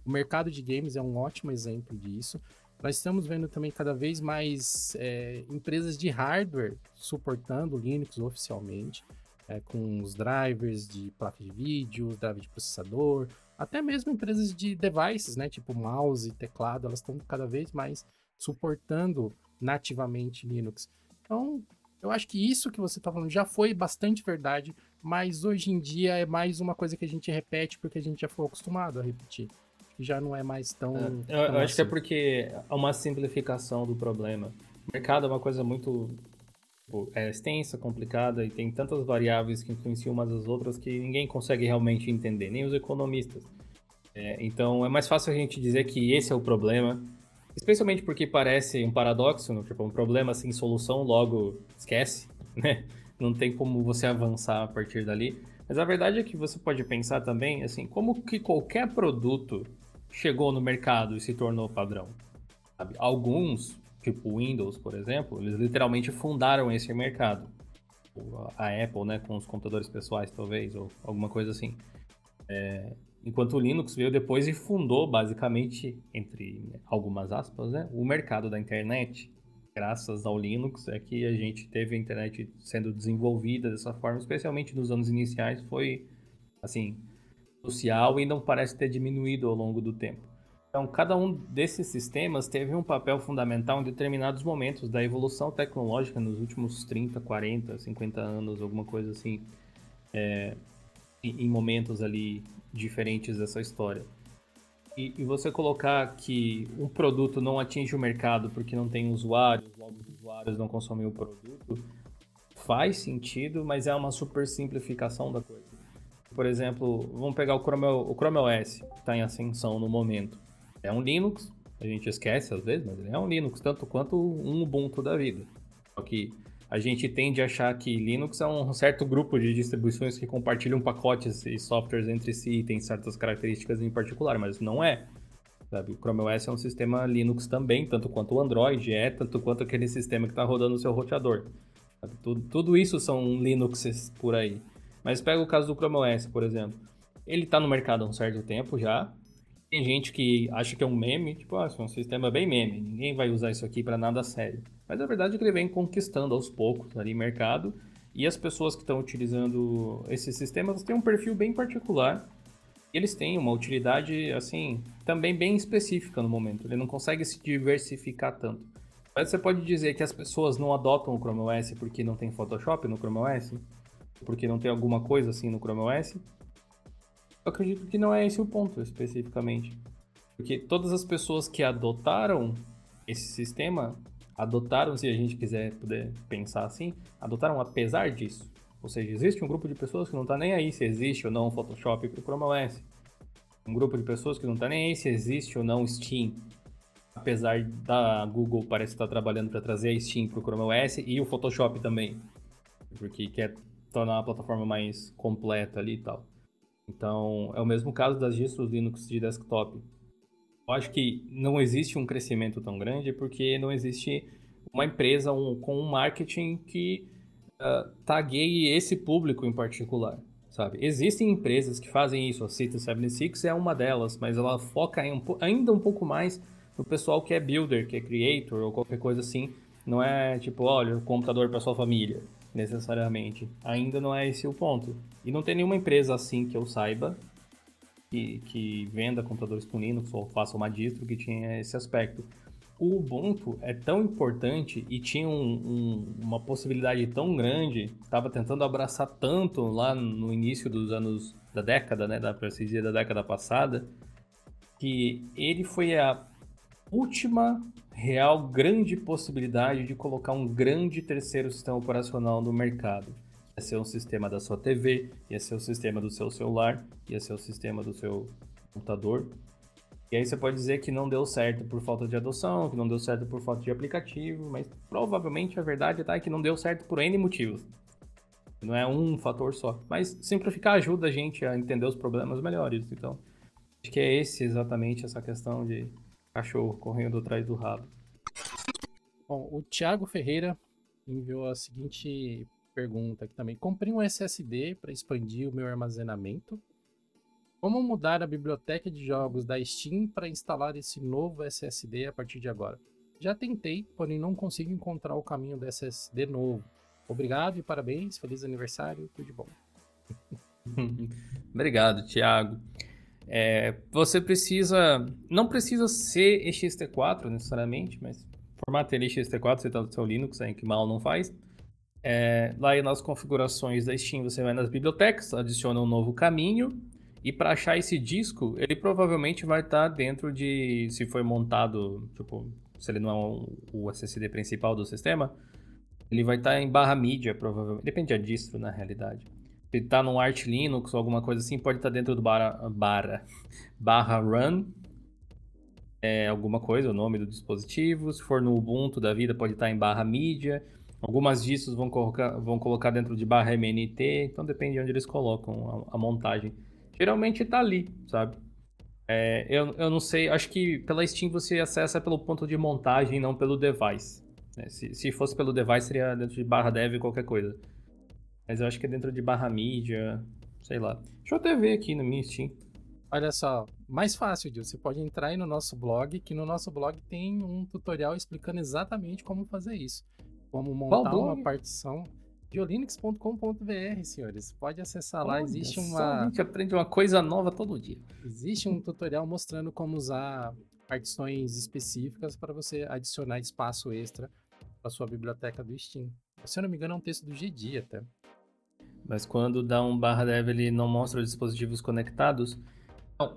o mercado de games é um ótimo exemplo disso. Nós estamos vendo também cada vez mais é, empresas de hardware suportando Linux oficialmente, é, com os drivers de placa de vídeo, drivers de processador, até mesmo empresas de devices, né, tipo mouse, teclado, elas estão cada vez mais suportando nativamente Linux. Então, eu acho que isso que você está falando já foi bastante verdade, mas hoje em dia é mais uma coisa que a gente repete porque a gente já foi acostumado a repetir. Já não é mais tão. É, eu, eu acho que é porque é uma simplificação do problema. O mercado é uma coisa muito tipo, é extensa, complicada e tem tantas variáveis que influenciam umas às outras que ninguém consegue realmente entender, nem os economistas. É, então é mais fácil a gente dizer que esse é o problema Especialmente porque parece um paradoxo, né? tipo, um problema sem solução, logo esquece, né? Não tem como você avançar a partir dali. Mas a verdade é que você pode pensar também, assim, como que qualquer produto chegou no mercado e se tornou padrão. Sabe? Alguns, tipo Windows, por exemplo, eles literalmente fundaram esse mercado. A Apple, né, com os computadores pessoais, talvez, ou alguma coisa assim. É, Enquanto o Linux veio depois e fundou, basicamente, entre algumas aspas, né, o mercado da internet. Graças ao Linux é que a gente teve a internet sendo desenvolvida dessa forma, especialmente nos anos iniciais, foi, assim, social e não parece ter diminuído ao longo do tempo. Então, cada um desses sistemas teve um papel fundamental em determinados momentos da evolução tecnológica nos últimos 30, 40, 50 anos, alguma coisa assim, é, em momentos ali diferentes dessa história. E, e, você colocar que um produto não atinge o mercado porque não tem usuários, logo os usuários não consomem o produto, faz sentido, mas é uma super simplificação da coisa. Por exemplo, vamos pegar o Chrome, o Chrome OS, que está em ascensão no momento. É um Linux, a gente esquece às vezes, mas ele é um Linux, tanto quanto um Ubuntu da vida. Só que a gente tende a achar que Linux é um certo grupo de distribuições que compartilham pacotes e softwares entre si e tem certas características em particular, mas não é. Sabe? O Chrome OS é um sistema Linux também, tanto quanto o Android é, tanto quanto aquele sistema que está rodando no seu roteador. Tudo, tudo, isso são Linuxes por aí. Mas pega o caso do Chrome OS, por exemplo. Ele está no mercado há um certo tempo já, tem gente que acha que é um meme, tipo, ah, é um sistema bem meme, ninguém vai usar isso aqui para nada sério. Mas a verdade que ele vem conquistando aos poucos ali mercado, e as pessoas que estão utilizando esses sistemas têm um perfil bem particular, eles têm uma utilidade, assim, também bem específica no momento. Ele não consegue se diversificar tanto. Mas você pode dizer que as pessoas não adotam o Chrome OS porque não tem Photoshop no Chrome OS? Porque não tem alguma coisa assim no Chrome OS? Eu acredito que não é esse o ponto especificamente. Porque todas as pessoas que adotaram esse sistema, adotaram, se a gente quiser poder pensar assim, adotaram apesar disso. Ou seja, existe um grupo de pessoas que não está nem aí se existe ou não Photoshop para o Chrome OS. Um grupo de pessoas que não está nem aí se existe ou não Steam. Apesar da Google parece estar trabalhando para trazer a Steam para o Chrome OS e o Photoshop também. Porque quer tornar a plataforma mais completa ali e tal. Então, é o mesmo caso das distros Linux de desktop. Eu acho que não existe um crescimento tão grande porque não existe uma empresa um, com um marketing que uh, tagueie esse público em particular, sabe? Existem empresas que fazem isso, a City 76 é uma delas, mas ela foca um, ainda um pouco mais no pessoal que é builder, que é creator ou qualquer coisa assim. Não é tipo, olha, o computador para sua família necessariamente. Ainda não é esse o ponto. E não tem nenhuma empresa assim que eu saiba que, que venda computadores com Linux ou faça uma distro que tinha esse aspecto. O Ubuntu é tão importante e tinha um, um, uma possibilidade tão grande, estava tentando abraçar tanto lá no início dos anos da década, né, da dizer da década passada, que ele foi a última real grande possibilidade de colocar um grande terceiro sistema operacional no mercado. Ia ser um sistema da sua TV, ia ser o um sistema do seu celular, ia ser o um sistema do seu computador. E aí você pode dizer que não deu certo por falta de adoção, que não deu certo por falta de aplicativo, mas provavelmente a verdade tá é que não deu certo por N motivos. Não é um fator só. Mas simplificar ajuda a gente a entender os problemas melhores. Então, acho que é esse exatamente essa questão de cachorro correndo atrás do rabo. Bom, o Thiago Ferreira enviou a seguinte pergunta aqui também. Comprei um SSD para expandir o meu armazenamento. Como mudar a biblioteca de jogos da Steam para instalar esse novo SSD a partir de agora? Já tentei, porém não consigo encontrar o caminho do SSD novo. Obrigado e parabéns, feliz aniversário, tudo de bom. Obrigado, Thiago. É, você precisa. Não precisa ser ext4 necessariamente, mas formato ext4, você está no seu Linux, aí que mal não faz. É, lá nas configurações da Steam, você vai nas bibliotecas, adiciona um novo caminho. E para achar esse disco, ele provavelmente vai estar tá dentro de. Se foi montado, tipo, se ele não é o SSD principal do sistema, ele vai estar tá em barra mídia, provavelmente. Depende da distro, na realidade. Se tá no Arch Linux ou alguma coisa assim, pode estar tá dentro do barra, barra, barra run, é, alguma coisa, o nome do dispositivo. Se for no Ubuntu da vida, pode estar tá em barra mídia. Algumas distros vão colocar, vão colocar dentro de barra MNT, então depende de onde eles colocam a, a montagem. Geralmente está ali, sabe? É, eu, eu não sei, acho que pela Steam você acessa pelo ponto de montagem, não pelo device. É, se, se fosse pelo device, seria dentro de barra dev qualquer coisa. Mas eu acho que é dentro de barra mídia, sei lá. Deixa eu até ver aqui no meu Steam. Olha só, mais fácil, Gil. Você pode entrar aí no nosso blog, que no nosso blog tem um tutorial explicando exatamente como fazer isso. Como montar uma partição. Diolinux.com.br, senhores. Pode acessar lá, Olha existe só, uma. A gente aprende uma coisa nova todo dia. Existe um tutorial mostrando como usar partições específicas para você adicionar espaço extra para sua biblioteca do Steam. Se eu não me engano, é um texto do GD até. Mas quando dá um barra dev, ele não mostra os dispositivos conectados. Não,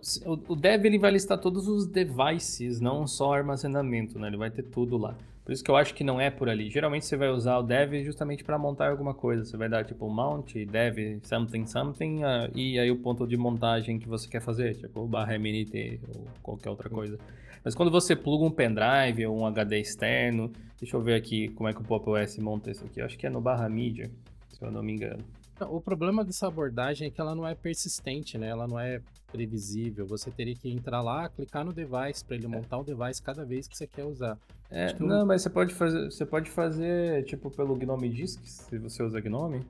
o dev ele vai listar todos os devices, não só armazenamento, né? Ele vai ter tudo lá. Por isso que eu acho que não é por ali. Geralmente você vai usar o dev justamente para montar alguma coisa. Você vai dar tipo mount, dev, something, something, ah, e aí o ponto de montagem que você quer fazer, tipo barra mnt ou qualquer outra coisa. Mas quando você pluga um pendrive ou um HD externo, deixa eu ver aqui como é que o Pop OS monta isso aqui. Eu acho que é no barra mídia, se eu não me engano. O problema dessa abordagem é que ela não é persistente, né? Ela não é previsível. Você teria que entrar lá, clicar no device para ele montar o device cada vez que você quer usar. É, que não, mas você pode fazer, você pode fazer tipo pelo Gnome Disc, se você usa Gnome,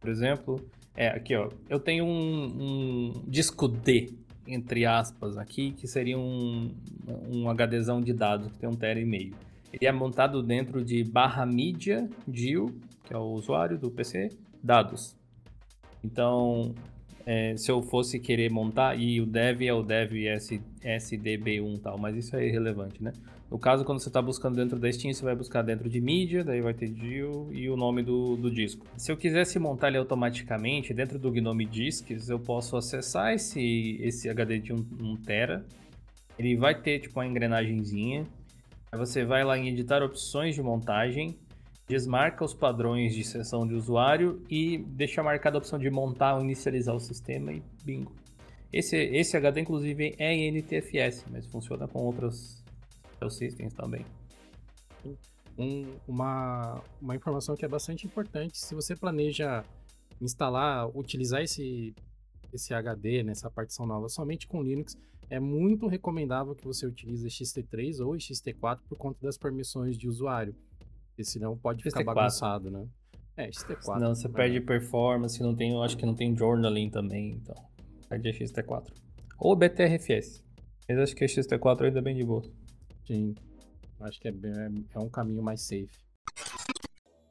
por exemplo. É, aqui ó, eu tenho um, um disco D, entre aspas, aqui, que seria um, um HDzão de dados, que tem um tera e meio. Ele é montado dentro de barra mídia DIL, que é o usuário do PC, dados. Então, é, se eu fosse querer montar, e o dev é o dev S, SDB1 e tal, mas isso é irrelevante, né? No caso, quando você está buscando dentro da Steam, você vai buscar dentro de mídia, daí vai ter DIL e o nome do, do disco. Se eu quisesse montar ele automaticamente dentro do Gnome Discs, eu posso acessar esse, esse HD de 1 tera. Ele vai ter tipo uma engrenagemzinha. Aí você vai lá em editar opções de montagem, desmarca os padrões de sessão de usuário e deixa marcada a opção de montar ou inicializar o sistema e bingo. Esse, esse HD, inclusive, é NTFS, mas funciona com outros systems também. Um- uma, uma informação que é bastante importante, se você planeja instalar, utilizar esse, esse HD, nessa partição nova, somente com Linux, é muito recomendável que você utilize XT3 ou XT4 por conta das permissões de usuário, porque senão pode ficar XT4. bagunçado, né? É, XT4. Não, você né? perde performance, não tem, eu acho que não tem journaling também, então. Perde a XT4. Ou BTRFS. Mas acho que a XT4 ainda é bem de boa. Sim. Acho que é, bem- é um caminho mais safe.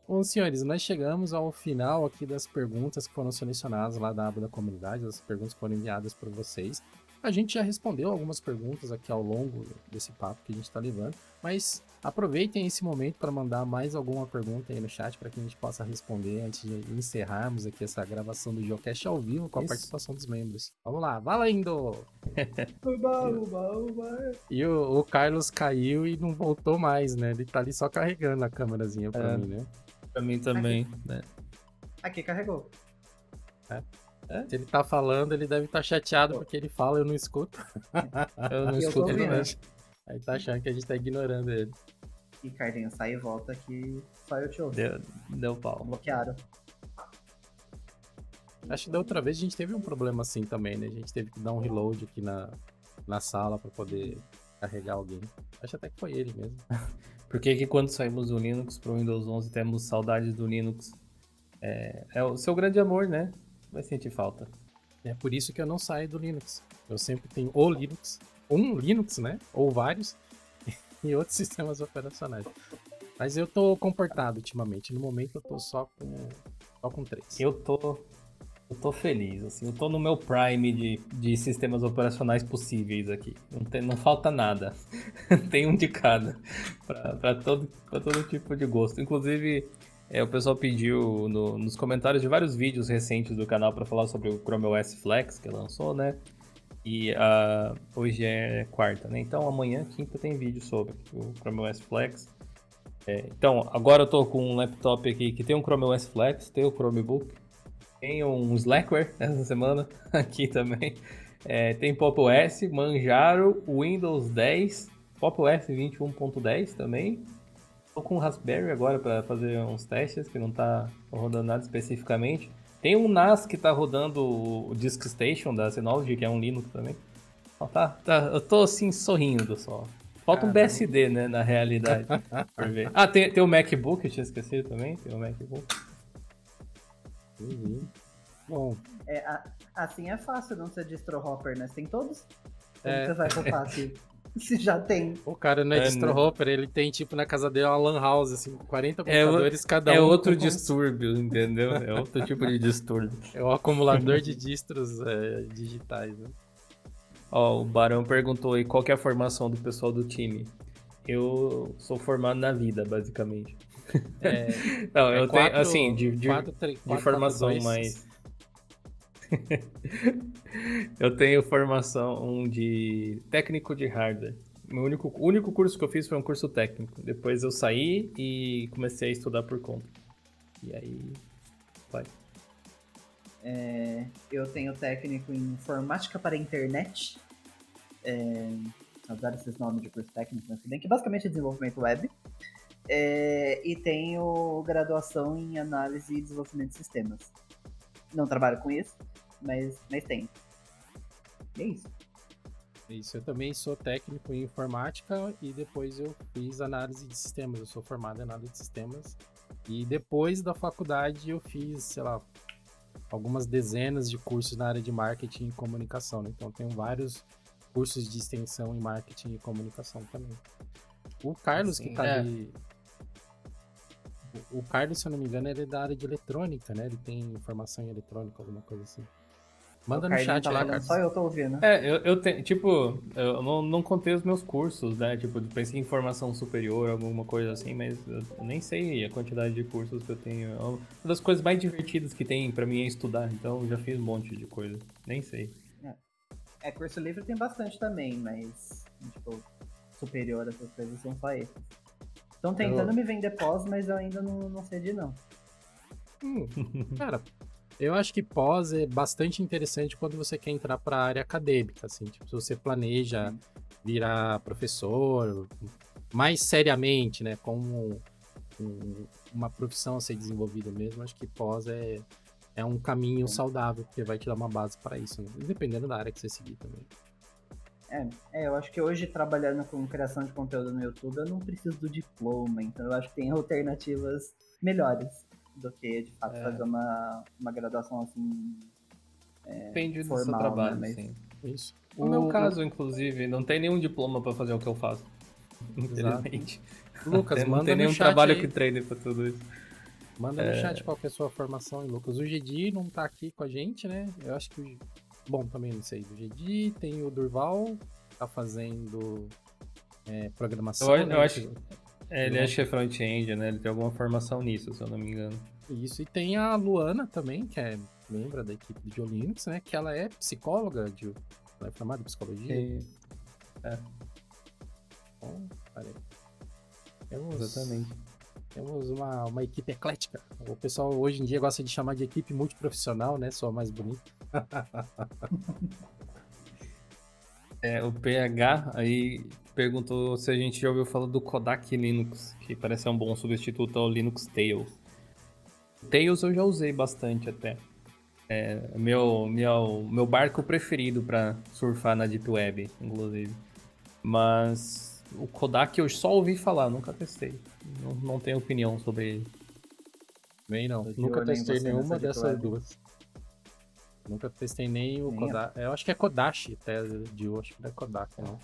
Bom, senhores, nós chegamos ao final aqui das perguntas que foram selecionadas lá da aba da comunidade, as perguntas foram enviadas por vocês. A gente já respondeu algumas perguntas aqui ao longo desse papo que a gente está levando, mas aproveitem esse momento para mandar mais alguma pergunta aí no chat para que a gente possa responder antes de encerrarmos aqui essa gravação do Geocast ao vivo com a Isso. participação dos membros. Vamos lá, valendo! Uba, uba, uba. E o, o Carlos caiu e não voltou mais, né? Ele tá ali só carregando a câmerazinha pra É. mim, né? Pra mim também, né? Aqui carregou. Se ele tá falando, ele deve estar chateado porque ele fala e eu não escuto. Eu não Eu escuto ouvindo. Aí tá achando que a gente tá ignorando ele. E Cardinho, sai e volta que só eu te ouço. Deu, deu pau. Bloquearam. Acho que da outra vez a gente teve um problema assim também, né? A gente teve que dar um reload aqui na, na sala pra poder carregar alguém. Acho até que foi ele mesmo. Por que que quando saímos do Linux pro Windows 11 temos saudades do Linux? É, é o seu grande amor, né? Vai sentir falta. É por isso que eu não saio do Linux. Eu sempre tenho o Linux, um Linux, né? Ou vários, e outros sistemas operacionais. Mas eu tô comportado ultimamente. No momento eu tô só com, só com três. Eu tô. Eu tô feliz, assim, eu tô no meu prime de, de sistemas operacionais possíveis aqui. Não, tem, não falta nada. tem um de cada. Pra todo, pra todo tipo de gosto. Inclusive, é, o pessoal pediu no- nos comentários de vários vídeos recentes do canal pra falar sobre o Chrome OS Flex que lançou, né? E ah, hoje é quarta, né? Então amanhã, quinta, tem vídeo sobre o Chrome OS Flex. É, então, agora eu tô com um laptop aqui que tem um Chrome OS Flex, tem o Chromebook, tem um Slackware essa semana aqui também. É, tem Pop OS, Manjaro, Windows 10, Pop OS 21.10 também. Tô com o Raspberry agora para fazer uns testes que não tá rodando nada especificamente. Tem um NAS que tá rodando o Disk Station da Synology, que é um Linux também. Ó, tá, tá, eu tô assim sorrindo só. Falta um Caramba. BSD, né, na realidade. Ah, tem, tem o MacBook, eu tinha esquecido também. Tem o MacBook. Uhum. Bom, É, a- assim é fácil não ser distro hopper, né? Você tem todos? É. você vai poupar aqui? Se já tem. O cara não é, É, distro né? hopper, ele tem, tipo, na casa dele uma lan house, assim, com 40 É computadores cada um. É outro com- distúrbio, entendeu? É outro tipo de distúrbio. É o acumulador de distros é, digitais, né? Ó, o Barão perguntou aí qual que é a formação do pessoal do time. Eu sou formado na vida, basicamente. É, Não, é eu quatro- tenho, assim, de, de, quatro, de quatro, formação, quatro, dois. mas. eu tenho formação de técnico de hardware. Meu único, único curso que eu fiz foi um curso técnico. Depois eu saí e comecei a estudar por conta. E aí. Vai. É, eu tenho técnico em informática para internet. É, adoro esses nomes de curso técnico, mas bem, que basicamente é desenvolvimento web. É, e tenho graduação em análise e desenvolvimento de sistemas. Não trabalho com isso, mas, mas tenho. E é isso. Isso, eu também sou técnico em informática e depois eu fiz análise de sistemas. Eu sou formado em análise de sistemas. E depois da faculdade eu fiz, sei lá, algumas dezenas de cursos na área de marketing e comunicação. Né? Então eu tenho vários cursos de extensão em marketing e comunicação também. O Carlos, que tá é. ali. O o Carlos, se eu não me engano, ele é da área de eletrônica, né? Ele tem formação em eletrônica, alguma coisa assim. Manda no chat tá lá, Carlos. Só eu tô ouvindo. É, eu, eu tenho, tipo, eu não, não contei os meus cursos, né? Tipo, pensei em formação superior, alguma coisa assim, mas eu nem sei a quantidade de cursos que eu tenho. Uma das coisas mais divertidas que tem pra mim é estudar, então eu já fiz um monte de coisa. Nem sei. É, curso livre tem bastante também, mas, tipo, superior, essas coisas são só esses. Estão tentando me vender pós, mas eu ainda não, não cedi, não. Hum, cara, eu acho que pós é bastante interessante quando você quer entrar para a área acadêmica, assim, tipo, se você planeja virar professor mais seriamente, né, como um- uma profissão a ser desenvolvida mesmo, acho que pós é, é um caminho saudável, porque vai te dar uma base para isso, né? dependendo da área que você seguir também. É, é, eu acho que hoje trabalhando com criação de conteúdo no YouTube eu não preciso do diploma, então eu acho que tem alternativas melhores do que de fato É. fazer uma, uma graduação assim. Depende do seu formal, né, trabalho, mas- sim. Isso. No meu caso, inclusive, não tem nenhum diploma pra fazer o que eu faço. Infelizmente. Lucas, Tem- não tem no nenhum chat trabalho aí. que treine pra tudo isso. Manda no chat qual que é a sua formação, hein, Lucas. O Gedi não tá aqui com a gente, né? Eu acho que o. Bom, também não sei. O Gedi, tem o Durval, tá fazendo é, programação. Eu, né? eu acho. É, ele acho que é front-end, né? Ele tem alguma formação nisso, se eu não me engano. Isso, e tem a Luana também, que é membro da equipe de Linux, né? Que ela é psicóloga, de, ela é formada em psicologia. E- Então, peraí. Temos, Exatamente. temos uma, uma equipe eclética. O pessoal hoje em dia gosta de chamar de equipe multiprofissional, né? Só mais bonito. É, o PH aí perguntou se a gente já ouviu falar do Kodak Linux, que parece ser um bom substituto ao Linux Tails. Tails eu já usei bastante até. É meu, meu, meu barco preferido para surfar na Deep Web, inclusive. Mas o Kodak eu só ouvi falar, nunca testei. Não, não tenho opinião sobre ele. Bem, não. De Nunca testei nenhuma dessas duas. Nunca testei nem o Nem eu. Kodak. Eu acho que é Kodashi, até de eu acho que não é Kodak, não.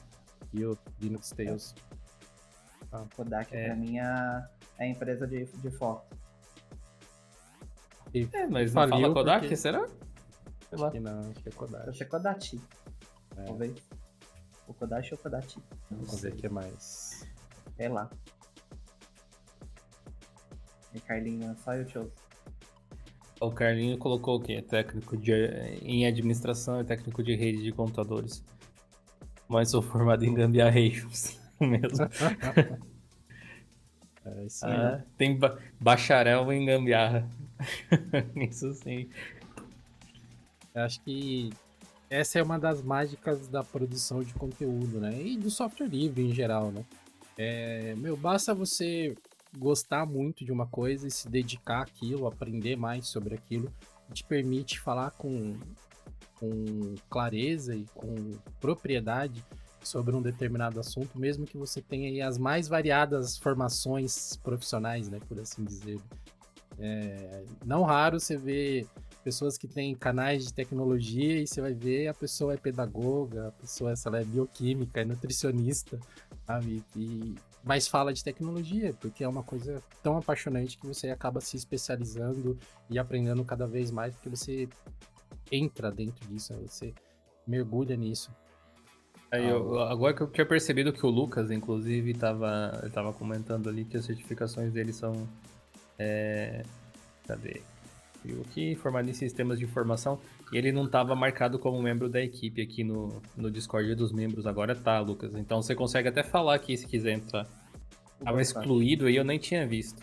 E o Linux Tails. Kodak É. pra mim é a, é a empresa de, de foto. E É, mas não fala Kodak, porque- será? Sei lá. acho que não, acho que é Kodak. Acho que é Kodachi, É. talvez. O Kodachi ou Kodachi. Não Vamos sei. ver o que mais. Sei lá. E Carlinhos, só eu te ouço. O Carlinho colocou o quê? Técnico de, em administração e técnico de rede de computadores. Mas sou formado em gambiarreiros mesmo. É isso aí. Ah, tem ba- bacharel em gambiarra. Isso sim. Eu acho que essa é uma das mágicas da produção de conteúdo, né? E do software livre em geral, né? É, meu, basta você gostar muito de uma coisa e se dedicar àquilo, aprender mais sobre aquilo, te permite falar com, com clareza e com propriedade sobre um determinado assunto, mesmo que você tenha as mais variadas formações profissionais, né, por assim dizer. É, não raro você vê pessoas que têm canais de tecnologia e você vai ver a pessoa é pedagoga, a pessoa é bioquímica, é nutricionista, sabe? E, mas fala de tecnologia, porque é uma coisa tão apaixonante que você acaba se especializando e aprendendo cada vez mais, porque você entra dentro disso, né? você mergulha nisso. Aí, eu, agora que eu tinha percebido que o Lucas, inclusive, estava tava comentando ali que as certificações dele são. É, cadê? Viu aqui, formado em sistemas de informação. E ele não estava marcado como membro da equipe aqui no, no Discord dos membros. Agora tá, Lucas. Então você consegue até falar aqui se quiser entrar. Tava excluído aí, eu nem tinha visto.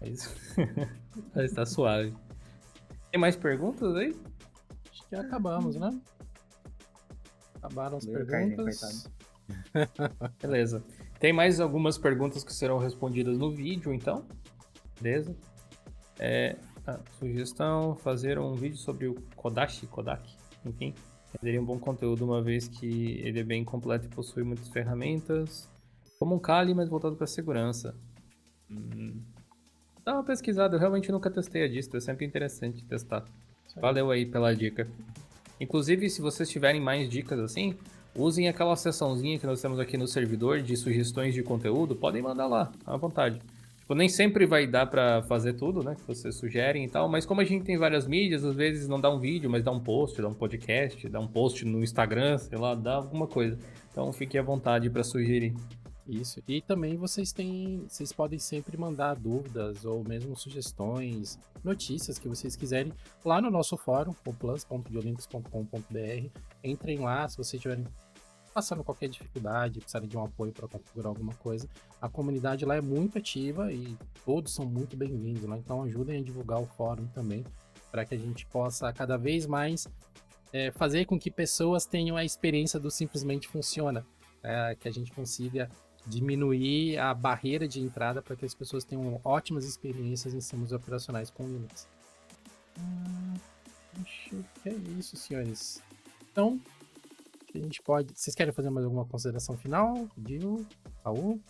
Mas, Mas tá suave. Tem mais perguntas aí? Que acabamos, né? Acabaram as perguntas. Beleza. Tem mais algumas perguntas que serão respondidas no vídeo, então. Beleza? É, ah, sugestão, fazer um vídeo sobre o Kodashi, Kodak, enfim. Seria um bom conteúdo, uma vez que ele é bem completo e possui muitas ferramentas. Como um Kali, mas voltado para segurança. Hum. Dá uma pesquisada, eu realmente nunca testei a distro, é sempre interessante testar. Valeu aí pela dica. Inclusive, se vocês tiverem mais dicas assim, usem aquela seçãozinha que nós temos aqui no servidor de sugestões de conteúdo, podem mandar lá, à vontade. Tipo, nem sempre vai dar para fazer tudo, né, que vocês sugerem e tal, mas como a gente tem várias mídias, às vezes não dá um vídeo, mas dá um post, dá um podcast, dá um post no Instagram, sei lá, dá alguma coisa. Então fique à vontade para sugerir. Isso. E também vocês têm, vocês podem sempre mandar dúvidas ou mesmo sugestões, notícias que vocês quiserem lá no nosso fórum, o plus.diolinux.com.br. Entrem lá se vocês tiverem passando qualquer dificuldade, precisarem de um apoio para configurar alguma coisa. A comunidade lá é muito ativa e todos são muito bem-vindos lá, então ajudem a divulgar o fórum também, para que a gente possa cada vez mais é, fazer com que pessoas tenham a experiência do simplesmente funciona, é, que a gente consiga diminuir a barreira de entrada para que as pessoas tenham ótimas experiências em sistemas operacionais com Linux. Hum, acho que é isso, senhores. Então, a gente pode. Vocês querem fazer mais alguma consideração final? Dil, Raul?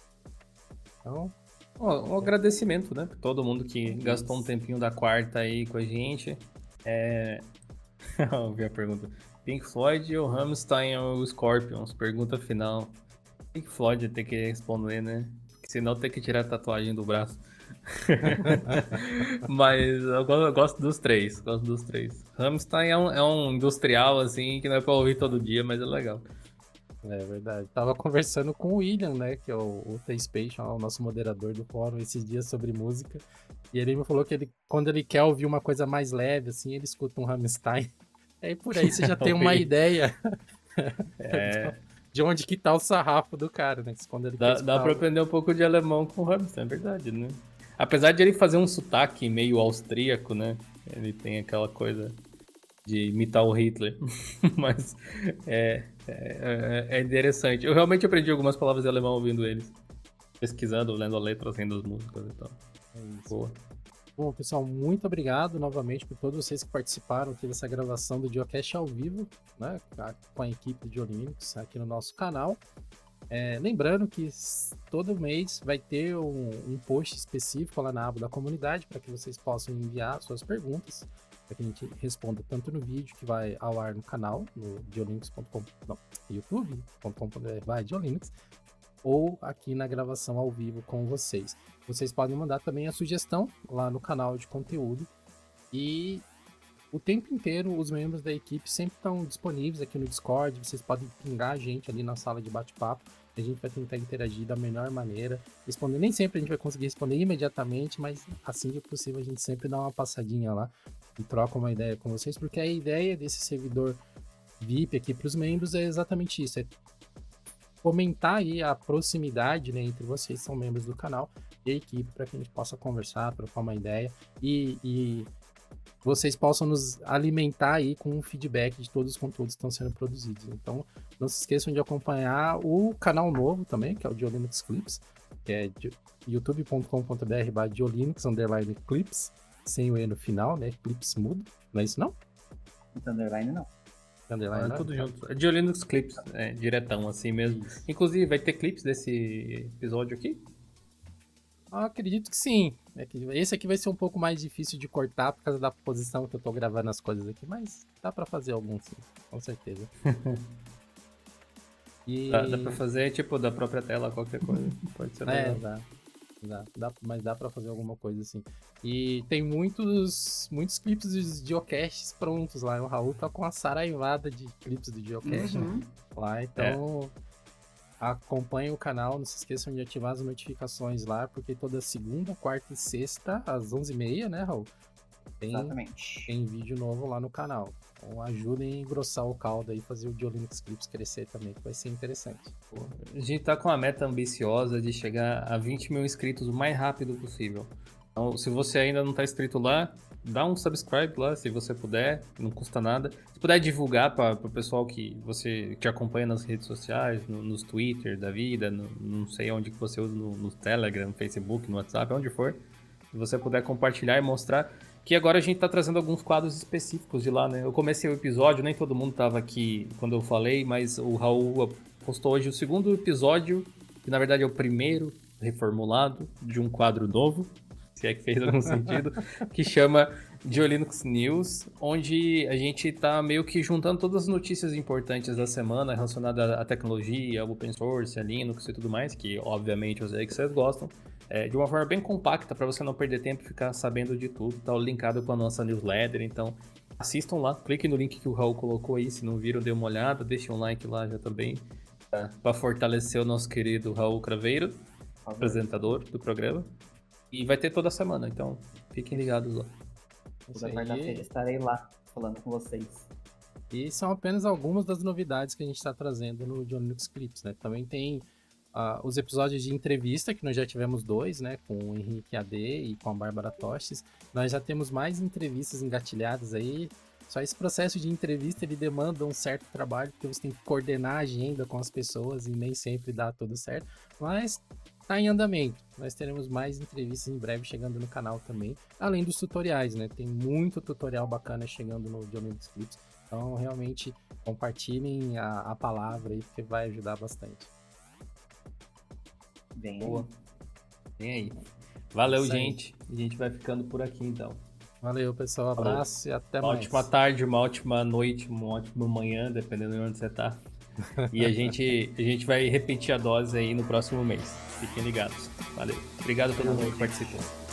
Então. Oh, um agradecimento, né? Por todo mundo que isso. gastou um tempinho da quarta aí com a gente. É. Ouvi a pergunta. Pink Floyd ou Rammstein ou Scorpions? Pergunta final. Pink Floyd ter que responder, né? Senão tem que tirar a tatuagem do braço. Mas eu gosto dos três, gosto dos três. Rammstein é um, é um industrial, assim, que não é pra ouvir todo dia, mas é legal. É verdade. Tava conversando com o William, né? Que é o, o T-Space, o nosso moderador do fórum, esses dias sobre música. E ele me falou que ele, quando ele quer ouvir uma coisa mais leve, assim, ele escuta um Rammstein. Aí por aí você já tem uma ideia. É. de onde que tá o sarrafo do cara, né? Quando ele dá, dá pra aprender um pouco de alemão com o Hamilton, é verdade, né? Apesar de ele fazer um sotaque meio austríaco, né? Ele tem aquela coisa de imitar o Hitler. Mas é, é, é, interessante. Eu realmente aprendi algumas palavras de alemão ouvindo eles. Pesquisando, lendo a letra, lendo as músicas e tal. É Boa. Bom, pessoal, muito obrigado novamente por todos vocês que participaram aqui dessa gravação do Geocast ao vivo, né, com a equipe de Linux aqui no nosso canal. É, lembrando que todo mês vai ter um, um, post específico lá na aba da comunidade para que vocês possam enviar suas perguntas, para que a gente responda tanto no vídeo que vai ao ar no canal, no diolinux.com, não, youtube.com.br, Diolinux, ou aqui na gravação ao vivo com vocês. Vocês podem mandar também a sugestão lá no canal de conteúdo. E o tempo inteiro os membros da equipe sempre estão disponíveis aqui no Discord. Vocês podem pingar a gente ali na sala de bate-papo. A gente vai tentar interagir da melhor maneira. Responder, nem sempre a gente vai conseguir responder imediatamente, mas assim que possível a gente sempre dá uma passadinha lá e troca uma ideia com vocês, porque a ideia desse servidor VIP aqui para os membros é exatamente isso: é fomentar aí a proximidade né, entre vocês, são membros do canal, e a equipe, para que a gente possa conversar, trocar uma ideia e, e vocês possam nos alimentar aí com um feedback de todos os conteúdos que estão sendo produzidos. Então, não se esqueçam de acompanhar o canal novo também, que é o Diolinux Clips, que é youtube.com.br Diolinux underline clips, sem o E no final, né? Clips mudo, não é isso não? Underline não. Underline, ah, tudo junto. É de Linux Clips, é, diretão, assim mesmo. Inclusive, vai ter clips desse episódio aqui? Eu acredito que sim. É esse aqui vai ser um pouco mais difícil de cortar por causa da posição que eu tô gravando as coisas aqui, mas dá pra fazer algum sim, com certeza. e... dá, dá pra fazer tipo da própria tela qualquer coisa. Pode ser é, dá. Dá, dá, mas dá pra fazer alguma coisa assim. E tem muitos muitos clipes de geocaches prontos lá. O Raul tá com a saraivada de clipes de geocache uhum. lá, então. É acompanhem o canal, não se esqueçam de ativar as notificações lá, porque toda segunda, quarta e sexta, às 11h30, né, Raul? Tem, Exatamente. Tem vídeo novo lá no canal. Então ajudem a engrossar o caldo aí, fazer o Diolinux Clips crescer também, que vai ser interessante. A gente tá com a meta ambiciosa de chegar a 20 mil inscritos o mais rápido possível. Então, se você ainda não tá inscrito lá, dá um subscribe lá, se você puder, não custa nada. Se puder divulgar para o pessoal que você te acompanha nas redes sociais, no, nos Twitter da vida, no, não sei onde que você usa, no, no Telegram, no Facebook, no WhatsApp, onde for. Se você puder compartilhar e mostrar que agora a gente está trazendo alguns quadros específicos de lá, né? Eu comecei o episódio, nem todo mundo estava aqui quando eu falei, mas o Raul postou hoje o segundo episódio, que na verdade é o primeiro reformulado de um quadro novo se é que fez algum sentido, que chama Linux News, onde a gente está meio que juntando todas as notícias importantes da semana relacionadas à tecnologia, ao open source, a Linux e tudo mais, que obviamente eu sei que vocês gostam, é, de uma forma bem compacta para você não perder tempo e ficar sabendo de tudo. Está linkado com a nossa newsletter, então assistam lá, cliquem no link que o Raul colocou aí, se não viram, dê uma olhada, deixem um like lá já também, para fortalecer o nosso querido Raul Craveiro, apresentador do programa. E vai ter toda semana, então fiquem ligados lá. Toda quarta-feira estarei lá falando com vocês. E são apenas algumas das novidades que a gente está trazendo no John Linux Clips, né? Também tem uh, os episódios de entrevista, que nós já tivemos dois, né? Com o Henrique AD e com a Bárbara Tostes. Nós já temos mais entrevistas engatilhadas aí. Só esse processo de entrevista, ele demanda um certo trabalho, porque você tem que coordenar a agenda com as pessoas e nem sempre dá tudo certo. Mas tá em andamento. Nós teremos mais entrevistas em breve chegando no canal também, além dos tutoriais, né? Tem muito tutorial bacana chegando no Geometry Clips. Então, realmente, compartilhem a, a palavra aí, porque vai ajudar bastante. Bem Boa. Vem aí. Valeu, Isso gente. Aí. A gente vai ficando por aqui, então. Valeu, pessoal. Abraço Valeu. e até uma mais. Uma ótima tarde, uma ótima noite, uma ótima manhã, dependendo de onde você tá. E a gente, a gente vai repetir a dose aí no próximo mês. Fiquem ligados. Valeu. Obrigado a todo mundo que participou.